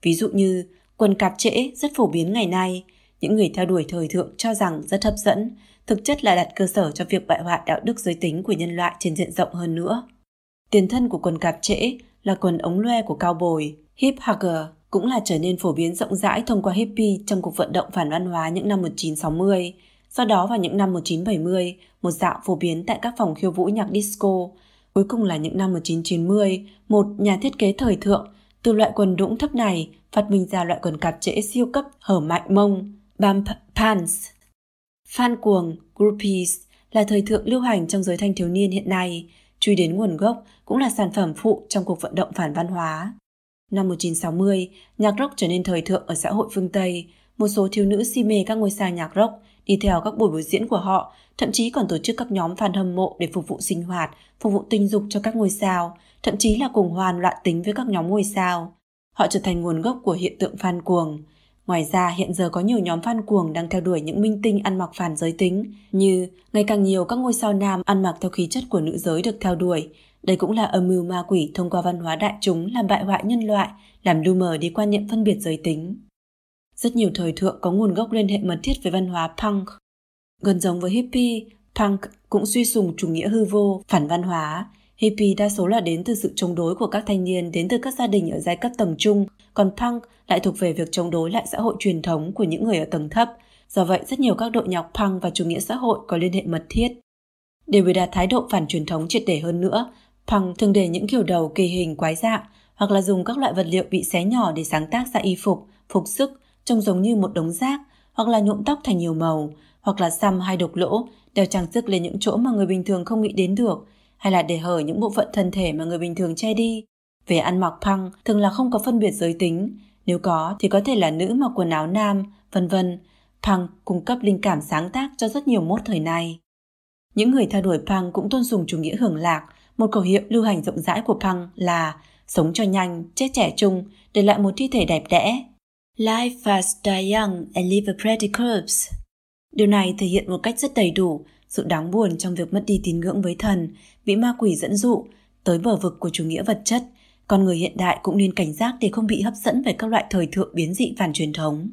Ví dụ như quần cạp trễ rất phổ biến ngày nay, những người theo đuổi thời thượng cho rằng rất hấp dẫn, thực chất là đặt cơ sở cho việc bại hoại đạo đức giới tính của nhân loại trên diện rộng hơn nữa. Tiền thân của quần cạp trễ là quần ống loe của cao bồi, hip hugger cũng là trở nên phổ biến rộng rãi thông qua hippie trong cuộc vận động phản văn hóa những năm 1960. Sau đó vào những năm 1970, một dạo phổ biến tại các phòng khiêu vũ nhạc disco. Cuối cùng là những năm 1990, một nhà thiết kế thời thượng từ loại quần đũng thấp này phát minh ra loại quần cạp trễ siêu cấp hở mạnh mông, bump pants. Fan cuồng, groupies là thời thượng lưu hành trong giới thanh thiếu niên hiện nay, truy đến nguồn gốc cũng là sản phẩm phụ trong cuộc vận động phản văn hóa. Năm 1960, nhạc rock trở nên thời thượng ở xã hội phương Tây. Một số thiếu nữ si mê các ngôi sao nhạc rock, đi theo các buổi biểu diễn của họ, thậm chí còn tổ chức các nhóm fan hâm mộ để phục vụ sinh hoạt, phục vụ tình dục cho các ngôi sao, thậm chí là cùng hoàn loạn tính với các nhóm ngôi sao. Họ trở thành nguồn gốc của hiện tượng fan cuồng. Ngoài ra, hiện giờ có nhiều nhóm fan cuồng đang theo đuổi những minh tinh ăn mặc phản giới tính, như ngày càng nhiều các ngôi sao nam ăn mặc theo khí chất của nữ giới được theo đuổi. Đây cũng là âm mưu ma quỷ thông qua văn hóa đại chúng làm bại hoại nhân loại, làm lu mờ đi quan niệm phân biệt giới tính. Rất nhiều thời thượng có nguồn gốc liên hệ mật thiết với văn hóa punk. Gần giống với hippie, punk cũng suy sùng chủ nghĩa hư vô, phản văn hóa, Hippie đa số là đến từ sự chống đối của các thanh niên đến từ các gia đình ở giai cấp tầng trung, còn punk lại thuộc về việc chống đối lại xã hội truyền thống của những người ở tầng thấp. Do vậy, rất nhiều các đội nhạc punk và chủ nghĩa xã hội có liên hệ mật thiết. Để biểu đạt thái độ phản truyền thống triệt để hơn nữa, punk thường để những kiểu đầu kỳ hình quái dạng hoặc là dùng các loại vật liệu bị xé nhỏ để sáng tác ra y phục, phục sức trông giống như một đống rác, hoặc là nhuộm tóc thành nhiều màu, hoặc là xăm hay độc lỗ, đeo trang sức lên những chỗ mà người bình thường không nghĩ đến được, hay là để hở những bộ phận thân thể mà người bình thường che đi. Về ăn mặc punk thường là không có phân biệt giới tính, nếu có thì có thể là nữ mặc quần áo nam, vân vân. Punk cung cấp linh cảm sáng tác cho rất nhiều mốt thời nay. Những người theo đuổi punk cũng tôn sùng chủ nghĩa hưởng lạc, một khẩu hiệu lưu hành rộng rãi của punk là sống cho nhanh, chết trẻ trung, để lại một thi thể đẹp đẽ. Life fast, die young and live a pretty corpse. Điều này thể hiện một cách rất đầy đủ sự đáng buồn trong việc mất đi tín ngưỡng với thần, bị ma quỷ dẫn dụ tới bờ vực của chủ nghĩa vật chất, con người hiện đại cũng nên cảnh giác để không bị hấp dẫn bởi các loại thời thượng biến dị phản truyền thống.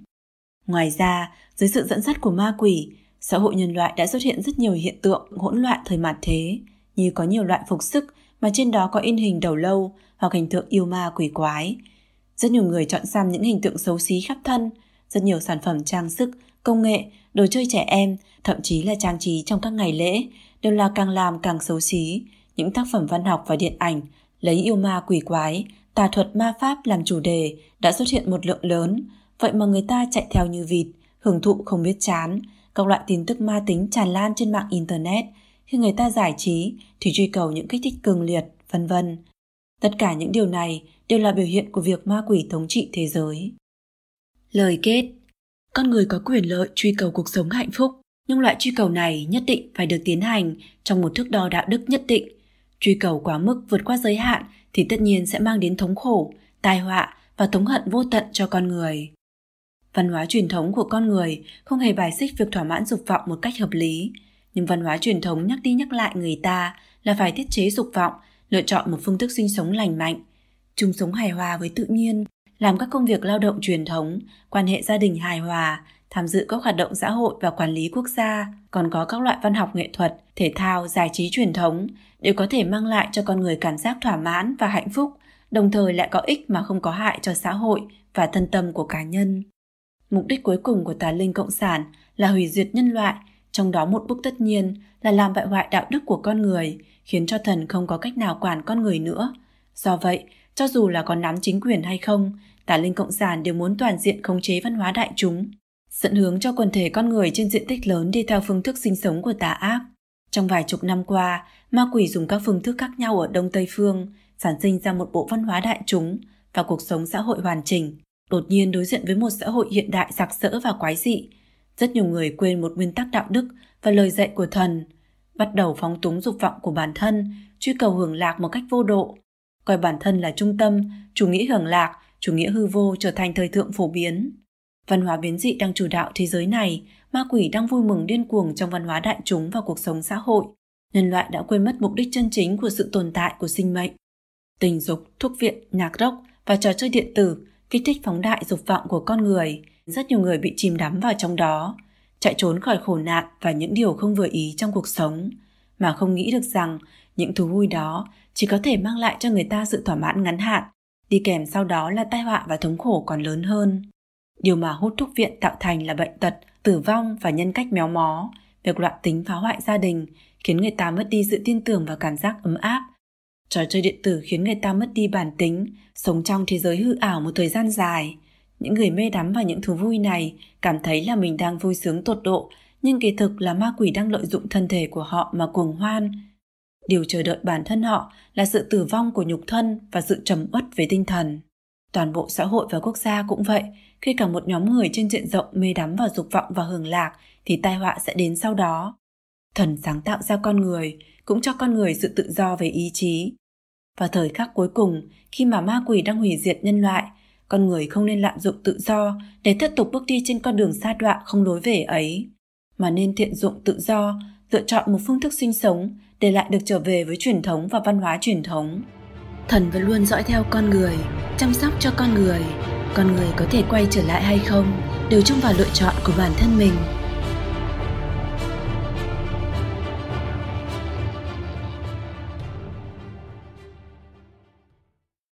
Ngoài ra, dưới sự dẫn dắt của ma quỷ, xã hội nhân loại đã xuất hiện rất nhiều hiện tượng hỗn loạn thời mạt thế, như có nhiều loại phục sức mà trên đó có in hình đầu lâu hoặc hình tượng yêu ma quỷ quái. Rất nhiều người chọn xăm những hình tượng xấu xí khắp thân, rất nhiều sản phẩm trang sức, công nghệ đồ chơi trẻ em, thậm chí là trang trí trong các ngày lễ, đều là càng làm càng xấu xí. Những tác phẩm văn học và điện ảnh lấy yêu ma quỷ quái, tà thuật ma pháp làm chủ đề đã xuất hiện một lượng lớn, vậy mà người ta chạy theo như vịt, hưởng thụ không biết chán, các loại tin tức ma tính tràn lan trên mạng internet, khi người ta giải trí thì truy cầu những kích thích cường liệt, vân vân. Tất cả những điều này đều là biểu hiện của việc ma quỷ thống trị thế giới. Lời kết con người có quyền lợi truy cầu cuộc sống hạnh phúc, nhưng loại truy cầu này nhất định phải được tiến hành trong một thước đo đạo đức nhất định. Truy cầu quá mức vượt qua giới hạn thì tất nhiên sẽ mang đến thống khổ, tai họa và thống hận vô tận cho con người. Văn hóa truyền thống của con người không hề bài xích việc thỏa mãn dục vọng một cách hợp lý, nhưng văn hóa truyền thống nhắc đi nhắc lại người ta là phải tiết chế dục vọng, lựa chọn một phương thức sinh sống lành mạnh, chung sống hài hòa với tự nhiên, làm các công việc lao động truyền thống, quan hệ gia đình hài hòa, tham dự các hoạt động xã hội và quản lý quốc gia, còn có các loại văn học nghệ thuật, thể thao, giải trí truyền thống đều có thể mang lại cho con người cảm giác thỏa mãn và hạnh phúc, đồng thời lại có ích mà không có hại cho xã hội và thân tâm của cá nhân. Mục đích cuối cùng của tà linh cộng sản là hủy diệt nhân loại, trong đó một bước tất nhiên là làm bại hoại đạo đức của con người, khiến cho thần không có cách nào quản con người nữa. Do vậy, cho dù là có nắm chính quyền hay không, tà linh cộng sản đều muốn toàn diện khống chế văn hóa đại chúng, dẫn hướng cho quần thể con người trên diện tích lớn đi theo phương thức sinh sống của tà ác. Trong vài chục năm qua, ma quỷ dùng các phương thức khác nhau ở Đông Tây Phương, sản sinh ra một bộ văn hóa đại chúng và cuộc sống xã hội hoàn chỉnh. Đột nhiên đối diện với một xã hội hiện đại sặc sỡ và quái dị, rất nhiều người quên một nguyên tắc đạo đức và lời dạy của thần, bắt đầu phóng túng dục vọng của bản thân, truy cầu hưởng lạc một cách vô độ, coi bản thân là trung tâm, chủ nghĩa hưởng lạc, chủ nghĩa hư vô trở thành thời thượng phổ biến. Văn hóa biến dị đang chủ đạo thế giới này, ma quỷ đang vui mừng điên cuồng trong văn hóa đại chúng và cuộc sống xã hội. Nhân loại đã quên mất mục đích chân chính của sự tồn tại của sinh mệnh. Tình dục, thuốc viện, nhạc rock và trò chơi điện tử kích thích phóng đại dục vọng của con người. Rất nhiều người bị chìm đắm vào trong đó, chạy trốn khỏi khổ nạn và những điều không vừa ý trong cuộc sống, mà không nghĩ được rằng những thú vui đó chỉ có thể mang lại cho người ta sự thỏa mãn ngắn hạn, đi kèm sau đó là tai họa và thống khổ còn lớn hơn. Điều mà hút thuốc viện tạo thành là bệnh tật, tử vong và nhân cách méo mó, việc loạn tính phá hoại gia đình, khiến người ta mất đi sự tin tưởng và cảm giác ấm áp. Trò chơi điện tử khiến người ta mất đi bản tính, sống trong thế giới hư ảo một thời gian dài. Những người mê đắm vào những thú vui này cảm thấy là mình đang vui sướng tột độ, nhưng kỳ thực là ma quỷ đang lợi dụng thân thể của họ mà cuồng hoan. Điều chờ đợi bản thân họ là sự tử vong của nhục thân và sự trầm uất về tinh thần. Toàn bộ xã hội và quốc gia cũng vậy, khi cả một nhóm người trên diện rộng mê đắm vào dục vọng và hưởng lạc thì tai họa sẽ đến sau đó. Thần sáng tạo ra con người, cũng cho con người sự tự do về ý chí. Vào thời khắc cuối cùng, khi mà ma quỷ đang hủy diệt nhân loại, con người không nên lạm dụng tự do để tiếp tục bước đi trên con đường xa đoạn không lối về ấy, mà nên thiện dụng tự do, lựa chọn một phương thức sinh sống để lại được trở về với truyền thống và văn hóa truyền thống. Thần vẫn luôn dõi theo con người, chăm sóc cho con người. Con người có thể quay trở lại hay không đều trông vào lựa chọn của bản thân mình